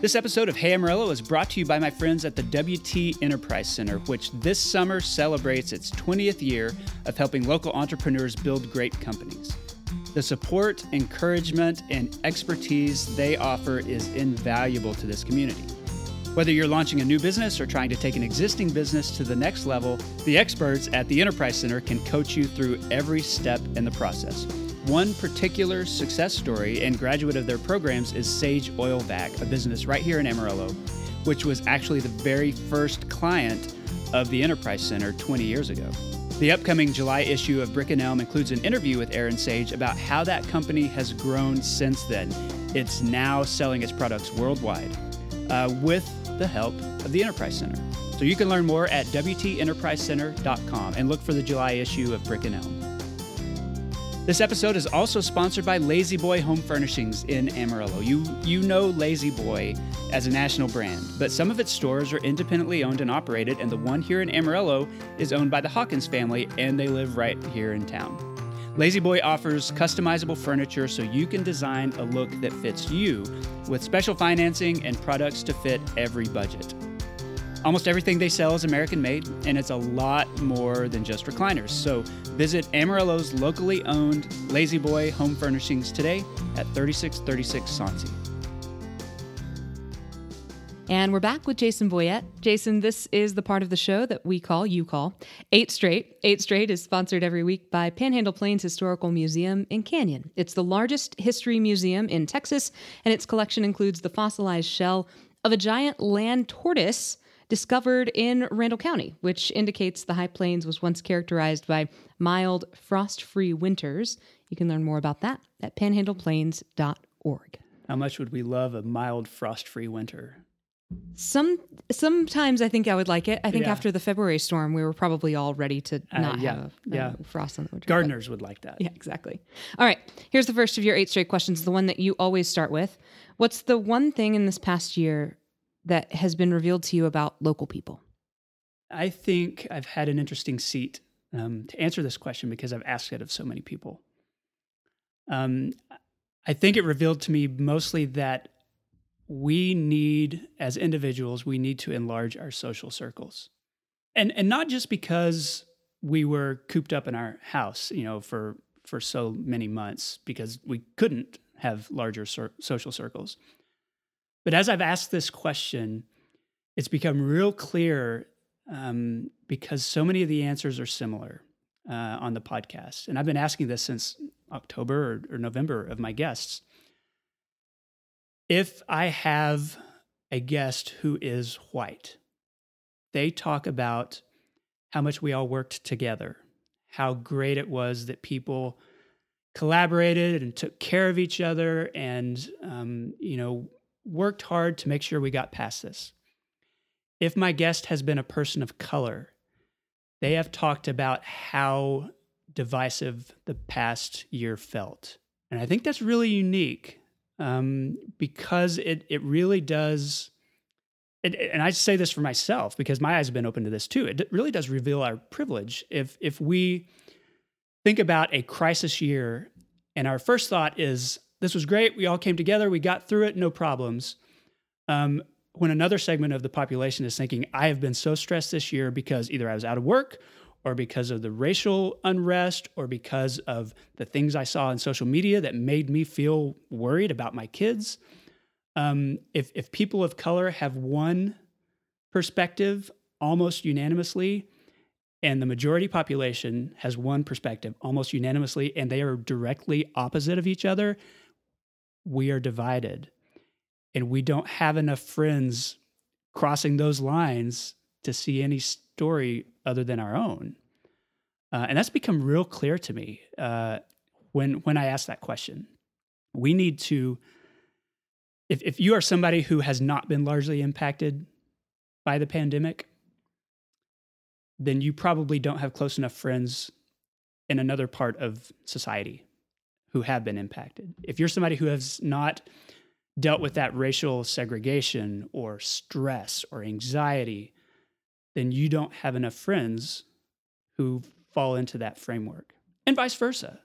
This episode of Hey Amarillo is brought to you by my friends at the WT Enterprise Center, which this summer celebrates its 20th year of helping local entrepreneurs build great companies. The support, encouragement, and expertise they offer is invaluable to this community. Whether you're launching a new business or trying to take an existing business to the next level, the experts at the Enterprise Center can coach you through every step in the process. One particular success story and graduate of their programs is Sage Oil Vac, a business right here in Amarillo, which was actually the very first client of the Enterprise Center 20 years ago. The upcoming July issue of Brick and Elm includes an interview with Aaron Sage about how that company has grown since then. It's now selling its products worldwide uh, with the help of the Enterprise Center. So you can learn more at WTEnterpriseCenter.com and look for the July issue of Brick and Elm. This episode is also sponsored by La-Z-Boy Home Furnishings in Amarillo. You you know La-Z-Boy as a national brand, but some of its stores are independently owned and operated, and the one here in Amarillo is owned by the Hawkins family, and they live right here in town. La-Z-Boy offers customizable furniture so you can design a look that fits you with special financing and products to fit every budget. Almost everything they sell is American made, and it's a lot more than just recliners. So visit Amarillo's locally owned La-Z-Boy Home Furnishings today at 3636 Soncy. And we're back with Jason Boyett. Jason, this is the part of the show that we call, you call, Eight Straight. Eight Straight is sponsored every week by Panhandle Plains Historical Museum in Canyon. It's the largest history museum in Texas, and its collection includes the fossilized shell of a giant land tortoise discovered in Randall County, which indicates the High Plains was once characterized by mild, frost free winters. You can learn more about that at panhandleplains.org. How much would we love a mild, frost free winter? Some sometimes I think I would like it. I think Yeah. after the February storm, we were probably all ready to Uh, not yeah, have uh, yeah. frost on the winter. Gardeners would like that. Yeah, exactly. All right. Here's the first of your eight straight questions, the one that you always start with. What's the one thing in this past year that has been revealed to you about local people? I think I've had an interesting seat um, to answer this question because I've asked it of so many people. Um, I think it revealed to me mostly that we need, as individuals, we need to enlarge our social circles, and and not just because we were cooped up in our house, you know, for for so many months because we couldn't have larger social circles. But as I've asked this question, it's become real clear um, because so many of the answers are similar uh, on the podcast. And I've been asking this since October or, or November of my guests. If I have a guest who is white, they talk about how much we all worked together, how great it was that people collaborated and took care of each other and, um, you know, worked hard to make sure we got past this. If my guest has been a person of color, they have talked about how divisive the past year felt. And I think that's really unique um, because it, it really does. And I say this for myself because my eyes have been open to this too. It really does reveal our privilege if if we think about a crisis year and our first thought is this was great, we all came together, we got through it, no problems. Um, when another segment of the population is thinking, I have been so stressed this year because either I was out of work or because of the racial unrest or because of the things I saw on social media that made me feel worried about my kids. Um, if, if people of color have one perspective almost unanimously, and the majority population has one perspective almost unanimously, and they are directly opposite of each other, we are divided and we don't have enough friends crossing those lines to see any story other than our own. Uh, and that's become real clear to me uh, when when I ask that question. We need to, if if you are somebody who has not been largely impacted by the pandemic, then you probably don't have close enough friends in another part of society who have been impacted. If you're somebody who has not dealt with that racial segregation or stress or anxiety, then you don't have enough friends who fall into that framework, and vice versa.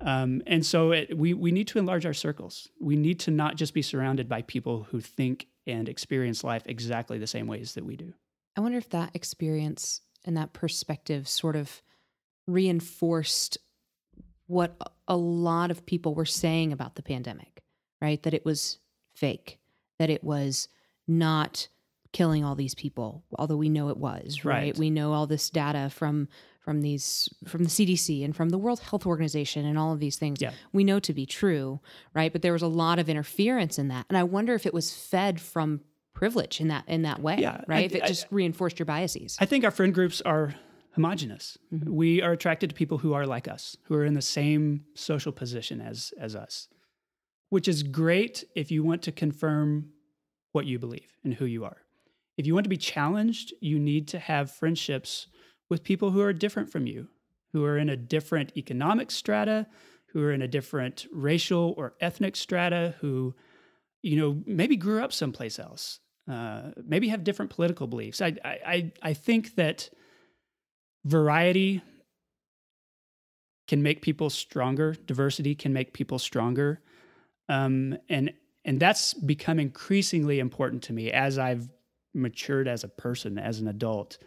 Um, and so it, we we need to enlarge our circles. We need to not just be surrounded by people who think and experience life exactly the same ways that we do. I wonder if that experience and that perspective sort of reinforced what a- lot of people were saying about the pandemic, right? That it was fake, that it was not killing all these people, although we know it was, right? Right. We know all this data from from these from the CDC and from the World Health Organization and all of these things. Yeah. We know to be true, right? But there was a lot of interference in that. And I wonder if it was fed from privilege in that in that way, Yeah, right? I- if it I- just reinforced your biases. I think our friend groups are homogenous. We are attracted to people who are like us, who are in the same social position as as us, which is great if you want to confirm what you believe and who you are. If you want to be challenged, you need to have friendships with people who are different from you, who are in a different economic strata, who are in a different racial or ethnic strata, who, you know, maybe grew up someplace else, uh, maybe have different political beliefs. I, I, I think that variety can make people stronger. Diversity can make people stronger, um, and and that's become increasingly important to me as I've matured as a person, as an adult.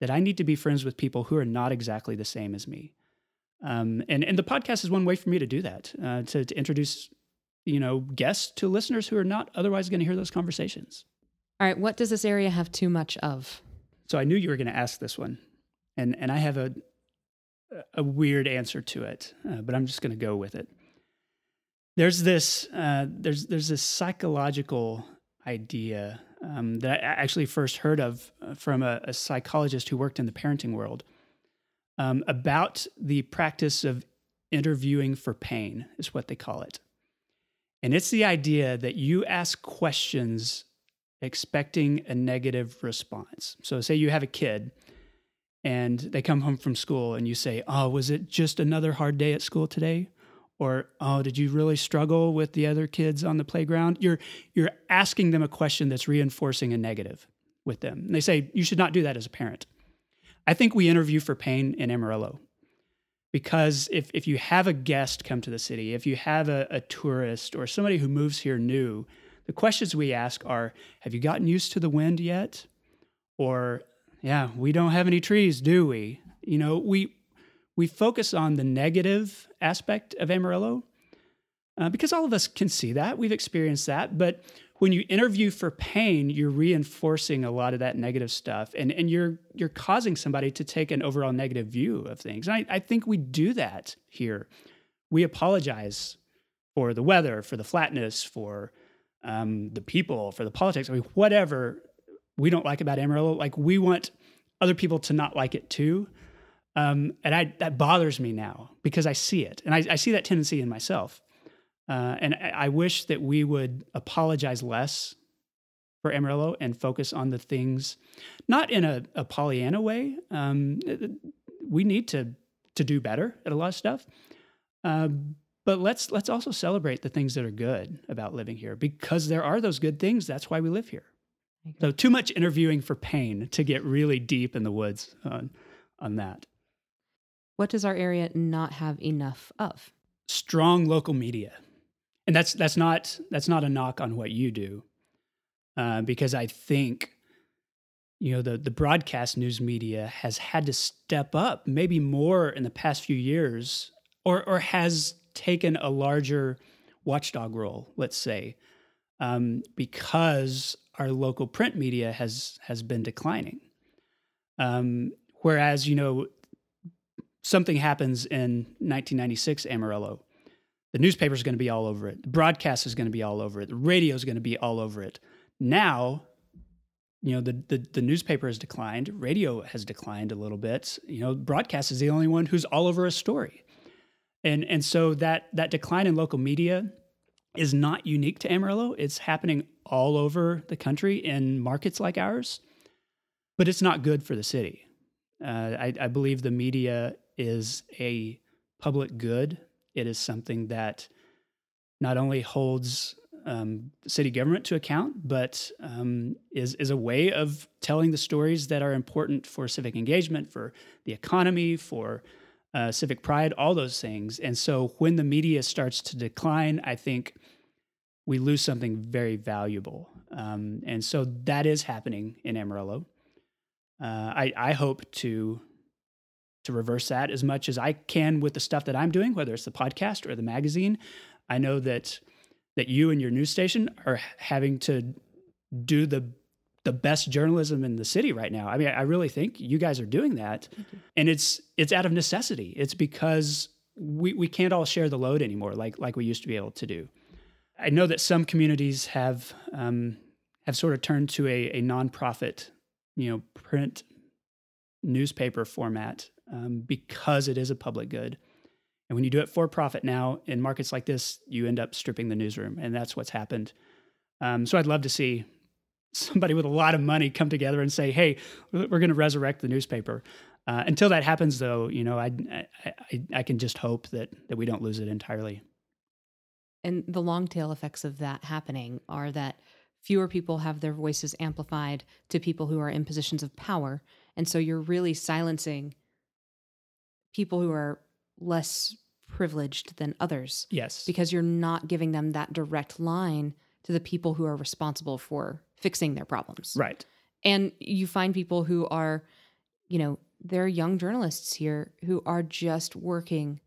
That I need to be friends with people who are not exactly the same as me. Um, and and the podcast is one way for me to do that uh, to, to introduce you know guests to listeners who are not otherwise going to hear those conversations. All right, what does this area have too much of? So I knew you were going to ask this one, and and I have a a weird answer to it, uh, but I'm just going to go with it. There's this uh, there's there's this psychological idea um, that I actually first heard of uh, from a, a psychologist who worked in the parenting world um, about the practice of interviewing for pain, is what they call it. And it's the idea that you ask questions expecting a negative response. So, say you have a kid and they come home from school and you say, Oh, was it just another hard day at school today? Or, oh, did you really struggle with the other kids on the playground? You're, you're asking them a question that's reinforcing a negative with them. And they say, You should not do that as a parent. I think we interview for pain in Amarillo because if, if you have a guest come to the city, if you have a, a tourist or somebody who moves here new, the questions we ask are Have you gotten used to the wind yet? Or, yeah, we don't have any trees, do we? You know, we, we focus on the negative aspect of Amarillo uh, because all of us can see that. We've experienced that. But when you interview for pain, you're reinforcing a lot of that negative stuff, and and you're you're causing somebody to take an overall negative view of things. And I, I think we do that here. We apologize for the weather, for the flatness, for um, the people, for the politics. I mean, whatever we don't like about Amarillo, like we want other people to not like it too. Um, and I, that bothers me now because I see it, and I, I see that tendency in myself. Uh, and I wish that we would apologize less for Amarillo and focus on the things, not in a, a Pollyanna way. Um, we need to to do better at a lot of stuff, uh, but let's let's also celebrate the things that are good about living here because there are those good things. That's why we live here. So too much interviewing for pain to get really deep in the woods on on that. What does our area not have enough of? Strong local media and that's that's not that's not a knock on what you do, uh, because I think you know the the broadcast news media has had to step up maybe more in the past few years, or or has taken a larger watchdog role, let's say, um, because our local print media has has been declining. Um, whereas you know something happens in 1996 Amarillo the newspaper is going to be all over it. The broadcast is going to be all over it. The radio is going to be all over it. Now, you know, the, the, the newspaper has declined. Radio has declined a little bit. You know, broadcast is the only one who's all over a story. And, and so that, that decline in local media is not unique to Amarillo. It's happening all over the country in markets like ours, but it's not good for the city. Uh, I, I believe the media is a public good it is something that not only holds um, city government to account, but um, is is a way of telling the stories that are important for civic engagement, for the economy, for uh, civic pride, all those things. And so, when the media starts to decline, I think we lose something very valuable. Um, and so that is happening in Amarillo. Uh, I, I hope to to reverse that as much as I can with the stuff that I'm doing, whether it's the podcast or the magazine. I know that that you and your news station are having to do the the best journalism in the city right now. I mean, I really think you guys are doing that. And it's it's out of necessity. It's because we, we can't all share the load anymore like like we used to be able to do. I know that some communities have um, have sort of turned to a, a nonprofit, you know, print newspaper format um, because it is a public good. And when you do it for profit now in markets like this, you end up stripping the newsroom, and that's what's happened. Um, so I'd love to see somebody with a lot of money come together and say, "Hey, we're going to resurrect the newspaper." Uh, until that happens, though, you know, I, I I can just hope that that we don't lose it entirely. And the long tail effects of that happening are that fewer people have their voices amplified to people who are in positions of power, and so you're really silencing people who are less privileged than others. Yes, because you're not giving them that direct line to the people who are responsible for fixing their problems. Right. And you find people who are, you know, there are young journalists here who are just working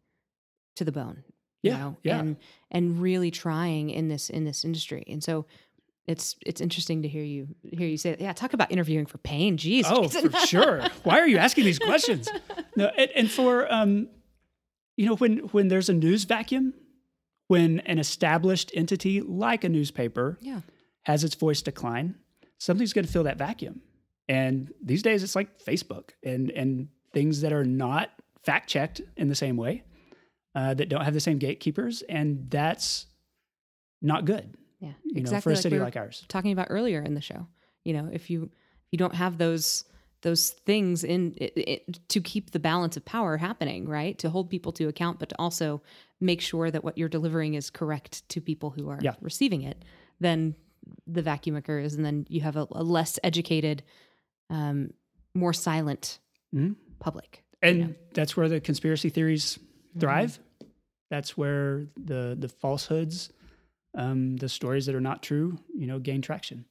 to the bone. You yeah, know, yeah. and and really trying in this in this industry. And so it's it's interesting to hear you hear you say that. Yeah, talk about interviewing for pain. Jeez. Oh, Jason. for sure. Why are you asking these questions? No, and, and for um, you know, when when there's a news vacuum, when an established entity like a newspaper Yeah. has its voice decline, something's going to fill that vacuum. And these days, it's like Facebook and and things that are not fact checked in the same way, uh, that don't have the same gatekeepers, and that's not good. Yeah. You exactly know, for a like city we like ours. talking about earlier in the show. You know, if you if you don't have those those things in it, it, to keep the balance of power happening, right? To hold people to account, but to also make sure that what you're delivering is correct to people who are Yeah. receiving it, then the vacuum occurs, and then you have a, a less educated, um, more silent Mhm. public. And you know? that's where the conspiracy theories Mm-hmm. thrive. That's where the the falsehoods, um, the stories that are not true, you know, gain traction.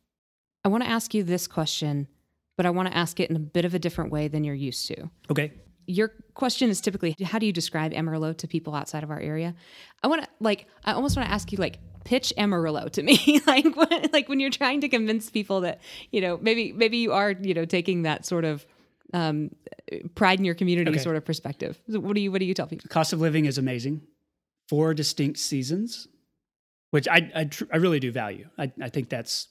I want to ask you this question, but I want to ask it in a bit of a different way than you're used to. Okay. your question is typically how do you describe Amarillo to people outside of our area? I want to like I almost want to ask you like pitch Amarillo to me like when, like when you're trying to convince people that you know maybe maybe you are you know taking that sort of um, pride in your community Okay. sort of perspective. What do you what do you tell people? Cost of living is amazing. Four distinct seasons, which I I, tr- I really do value. I, I think that's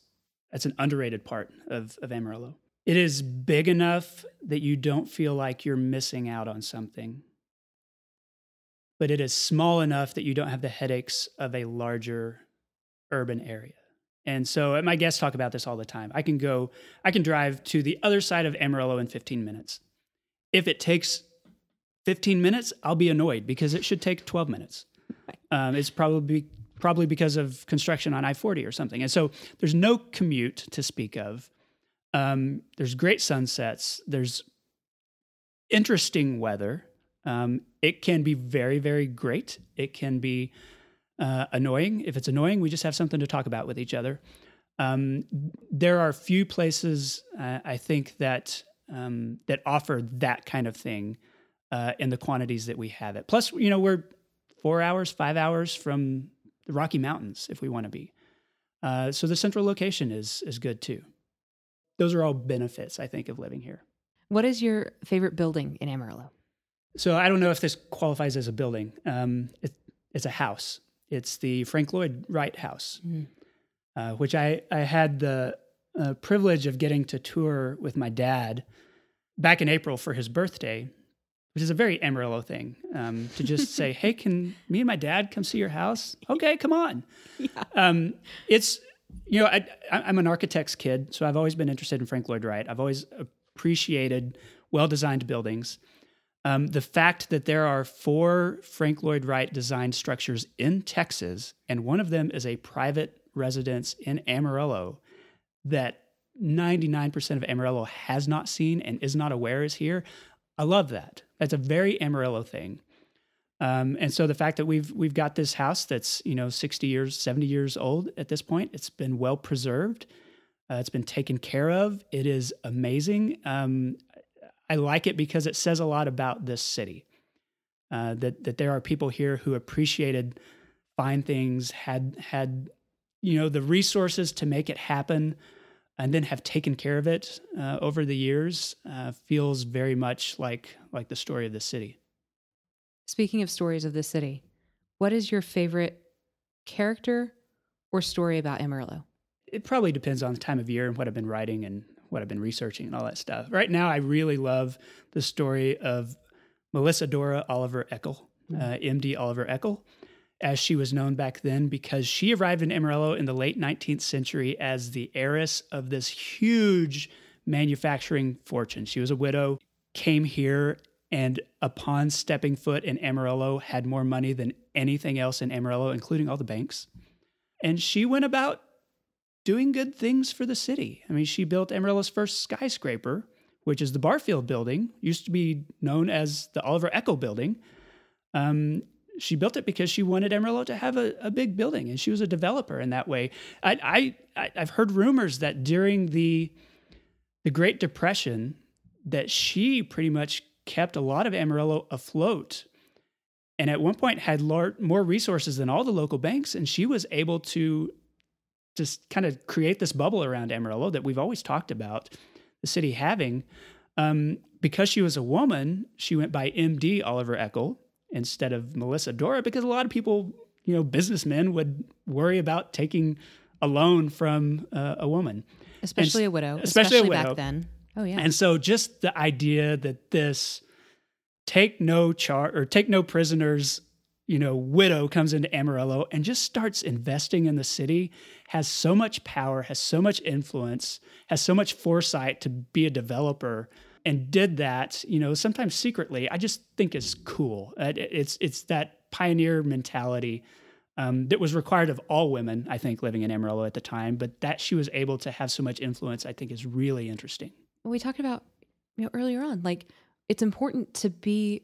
that's an underrated part of of Amarillo. It is big enough that you don't feel like you're missing out on something. But it is small enough that you don't have the headaches of a larger urban area. And so and my guests talk about this all the time. I can go, I can drive to the other side of Amarillo in 15 minutes. If it takes 15 minutes, I'll be annoyed because it should take 12 minutes. Um, it's probably probably because of construction on I-40 or something. And so there's no commute to speak of. Um, there's great sunsets. There's interesting weather. Um, it can be very, very great. It can be uh, annoying. If it's annoying, we just have something to talk about with each other. Um, there are few places uh, I think that um, that offer that kind of thing uh, in the quantities that we have it. Plus, you know, we're four hours, five hours from the Rocky Mountains if we want to be. Uh, so the central location is is good too. Those are all benefits I think of living here. What is your favorite building in Amarillo? So I don't know if this qualifies as a building. Um, it, it's a house. It's the Frank Lloyd Wright House, Mm. uh, which I, I had the uh, privilege of getting to tour with my dad back in April for his birthday, which is a very Amarillo thing um, to just say, "Hey, can me and my dad come see your house?" Okay, come on. Um, it's you know I, I'm an architect's kid, so I've always been interested in Frank Lloyd Wright. I've always appreciated well-designed buildings. Um, the fact that there are four Frank Lloyd Wright designed structures in Texas, and one of them is a private residence in Amarillo that 99% of Amarillo has not seen and is not aware is here. I love that. That's a very Amarillo thing. Um, and so the fact that we've we've got this house that's you know 60 years, 70 years old at this point, it's been well preserved. Uh, it's been taken care of. It is amazing. Um, I like it because it says a lot about this city. Uh, that that there are people here who appreciated fine things, had had you know the resources to make it happen, and then have taken care of it uh, over the years. Uh, feels very much like like the story of the city. Speaking of stories of the city, what is your favorite character or story about Amarillo? it probably depends on the time of year and what I've been writing and what I've been researching and all that stuff. Right now, I really love the story of Melissa Dora Oliver Eakle, uh, MD Oliver Eakle. as she was known back then, because she arrived in Amarillo in the late 19th century as the heiress of this huge manufacturing fortune. She was a widow, came here, and upon stepping foot in Amarillo, had more money than anything else in Amarillo, including all the banks. And she went about doing good things for the city. I mean, she built Amarillo's first skyscraper, which is the Barfield building, used to be known as the Oliver Eakle building. Um, she built it because she wanted Amarillo to have a, a, big building, and she was a developer in that way. I, I, I've heard rumors that during the the Great Depression, that she pretty much kept a lot of Amarillo afloat, and at one point had lar- more resources than all the local banks, and she was able to just kind of create this bubble around Amarillo that we've always talked about the city having. Um, because she was a woman, she went by MD Oliver Eakle instead of Melissa Dora because a lot of people, you know, businessmen would worry about taking a loan from uh, a woman, especially and, a widow, especially, especially a widow. back then. Oh yeah. And so just the idea that this take no char or take no prisoners, you know, widow comes into Amarillo and just starts investing in the city has so much power, has so much influence, has so much foresight to be a developer and did that, you know, sometimes secretly, I just think is cool. It's it's that pioneer mentality um, that was required of all women, I think, living in Amarillo at the time. But that she was able to have so much influence, I think, is really interesting. We talked about you know earlier on, like it's important to be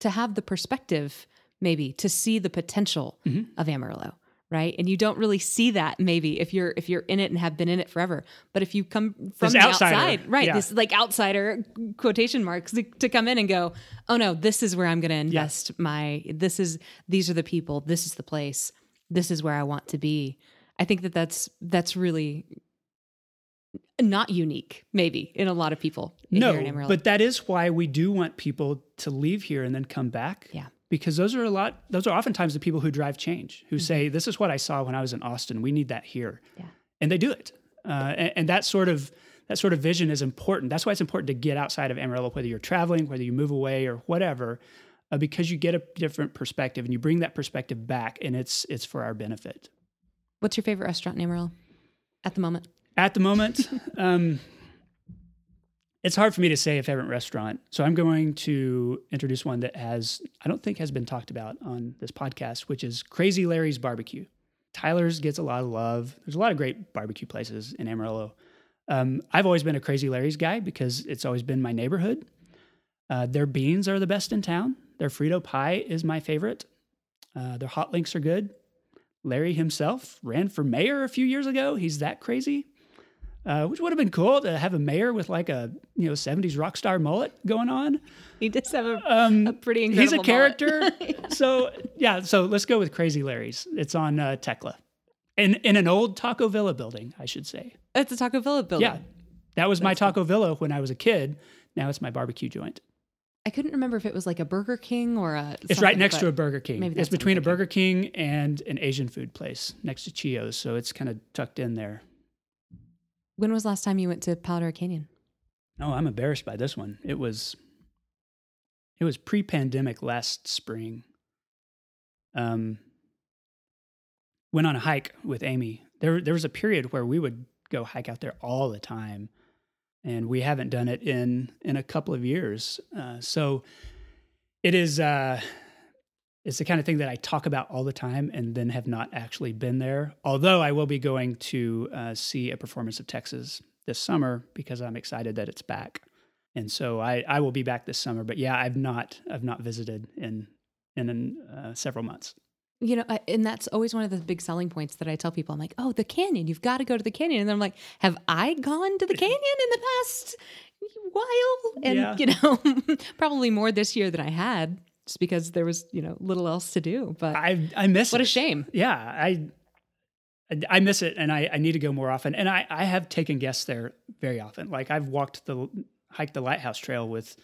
to have the perspective, maybe to see the potential mm-hmm. of Amarillo right? And you don't really see that maybe if you're if you're in it and have been in it forever. But if you come from this the outside right yeah. this like outsider quotation marks to, to, come in and go oh no this is where i'm going to invest yeah. my this is these are the people this is the place this is where i want to be. I think that that's that's really not unique maybe in a lot of people no but that is why we do want people to leave here and then come back. Yeah because those are a lot those are oftentimes the people who drive change who mm-hmm. say this is what i saw when i was in austin. We need that here. Yeah. and they do it. Uh, and, and, that sort of that sort of vision is important. That's why it's important to get outside of amarillo whether you're traveling whether you move away or whatever uh, because you get a different perspective and you bring that perspective back and it's it's for our benefit. What's your favorite restaurant in amarillo at the moment? At the moment um, it's hard for me to say a favorite restaurant. So I'm going to introduce one that has, I don't think has been talked about on this podcast, which is Crazy Larry's Barbecue. Tyler's gets a lot of love. There's a lot of great barbecue places in Amarillo. Um, I've always been a Crazy Larry's guy because it's always been my neighborhood. Uh, their beans are the best in town. Their Frito pie is my favorite. Uh, their hot links are good. Larry himself ran for mayor a few years ago. He's that crazy uh, which would have been cool to have a mayor with like a you know 70s rock star mullet going on. He does have a, um, a pretty incredible He's a character. yeah. So yeah, so let's go with Crazy Larry's. It's on uh, Teckla. In, in an old Taco Villa building, I should say. It's a Taco Villa building. Yeah. That was That's my Taco cool. Villa when I was a kid. Now it's my barbecue joint. I couldn't remember if it was like a Burger King or a. It's right next to a Burger King. Maybe it's between a Burger King and an Asian food place next to Chio's, so it's kind of tucked in there. When was last time you went to Palo Canyon? No, I'm embarrassed by this one. It was it was pre-pandemic last spring. Um went on a hike with Amy. There there was a period where we would go hike out there all the time. And we haven't done it in in a couple of years. Uh, so it is uh it's the kind of thing that I talk about all the time and then have not actually been there. Although I will be going to uh, see a performance of Texas this summer because I'm excited that it's back. And so I, I will be back this summer. But yeah, I've not I've not visited in in uh, several months. You know, and that's always one of the big selling points that I tell people. I'm like, oh, the canyon, you've got to go to the canyon. And then I'm like, have I gone to the canyon in the past while? And, yeah. you know, probably more this year than I had just because there was you know little else to do. But I I miss what it. a shame. Yeah, I I miss it, and I I need to go more often. And I I have taken guests there very often. Like I've walked the hiked the Lighthouse Trail with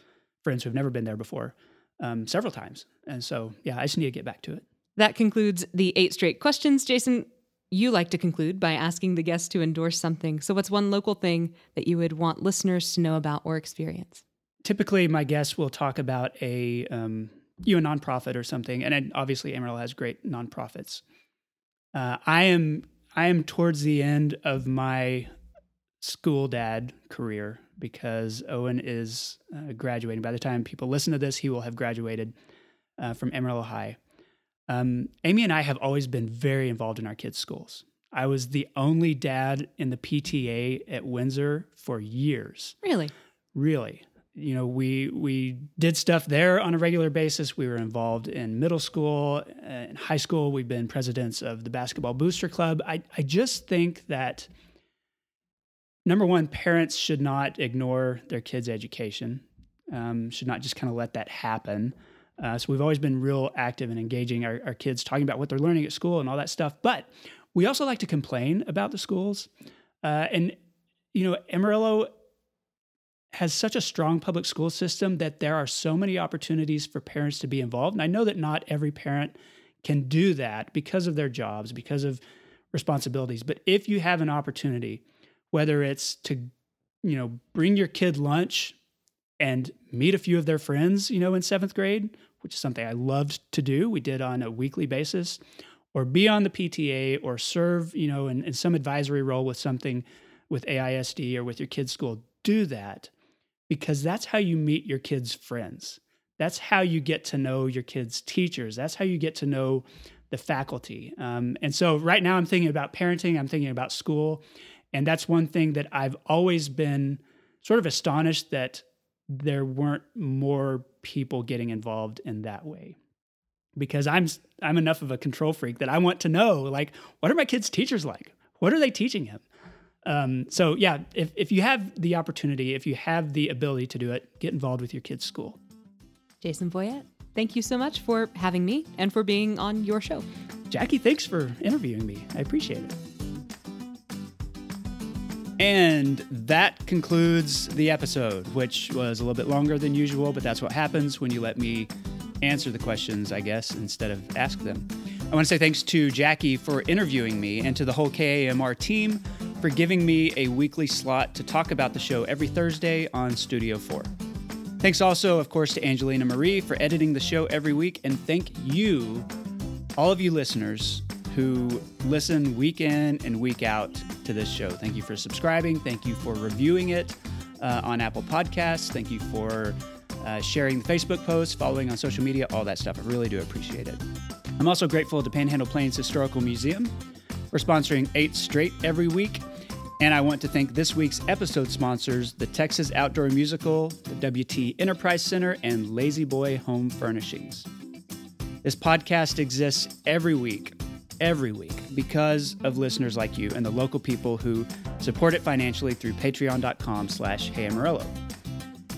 friends who've never been there before um, several times. And so yeah, I just need to get back to it. That concludes the eight straight questions, Jason. You like to conclude by asking the guests to endorse something. So, what's one local thing that you would want listeners to know about or experience? Typically, my guests will talk about a um, you a nonprofit or something, and obviously Amarillo has great nonprofits. Uh, I am I am towards the end of my school dad career because Owen is uh, graduating. By the time people listen to this, he will have graduated uh, from Amarillo High. Um, Amy and I have always been very involved in our kids' schools. I was the only dad in the PTA at Windsor for years. Really? Really. You know, we we did stuff there on a regular basis. We were involved in middle school and high school. We've been presidents of the basketball booster club. I I just think that number one, parents should not ignore their kids' education. Um, should not just kind of let that happen. Uh, so we've always been real active in engaging our, our kids, talking about what they're learning at school and all that stuff. But we also like to complain about the schools. Uh, and, you know, Amarillo has such a strong public school system that there are so many opportunities for parents to be involved. And I know that not every parent can do that because of their jobs, because of responsibilities. But if you have an opportunity, whether it's to, you know, bring your kid lunch and meet a few of their friends, you know, in seventh grade, which is something I loved to do. We did on a weekly basis, or be on the PTA or serve, you know, in, in some advisory role with something with AISD or with your kid's school. Do that because that's how you meet your kids' friends. That's how you get to know your kids' teachers. That's how you get to know the faculty. Um, and so right now I'm thinking about parenting, I'm thinking about school. And that's one thing that I've always been sort of astonished that there weren't more people getting involved in that way because i'm i'm enough of a control freak that i want to know like what are my kids teachers like what are they teaching him um, so yeah if, if you have the opportunity if you have the ability to do it get involved with your kids school. Jason boyett thank you so much for having me and for being on your show. Jackie thanks for interviewing me. I appreciate it. And that concludes the episode, which was a little bit longer than usual, but that's what happens when you let me answer the questions, I guess, instead of ask them. I want to say thanks to Jackie for interviewing me and to the whole KAMR team for giving me a weekly slot to talk about the show every Thursday on Studio 4. Thanks also, of course, to Angelina Marie for editing the show every week. And thank you, all of you listeners, who listen week in and week out to this show. Thank you for subscribing. Thank you for reviewing it uh, on Apple Podcasts. Thank you for uh, sharing the Facebook posts, following on social media, all that stuff. I really do appreciate it. I'm also grateful to Panhandle Plains Historical Museum for sponsoring Eight Straight every week. And I want to thank this week's episode sponsors the Texas Outdoor Musical, the WT Enterprise Center, and La-Z-Boy Home Furnishings. This podcast exists every week every week because of listeners like you and the local people who support it financially through patreon.com slash hey Amarillo.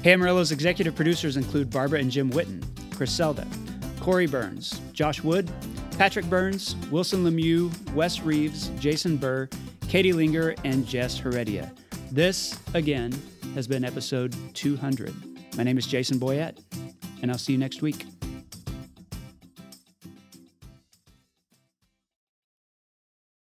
Hey Amarillo's executive producers include Barbara and Jim Witten, Chris Selda, Corey Burns, Josh Wood, Patrick Burns, Wilson Lemieux, Wes Reeves, Jason Burr, Katie Linger, and Jess Heredia. This, again, has been episode 200. My name is Jason Boyett, and I'll see you next week.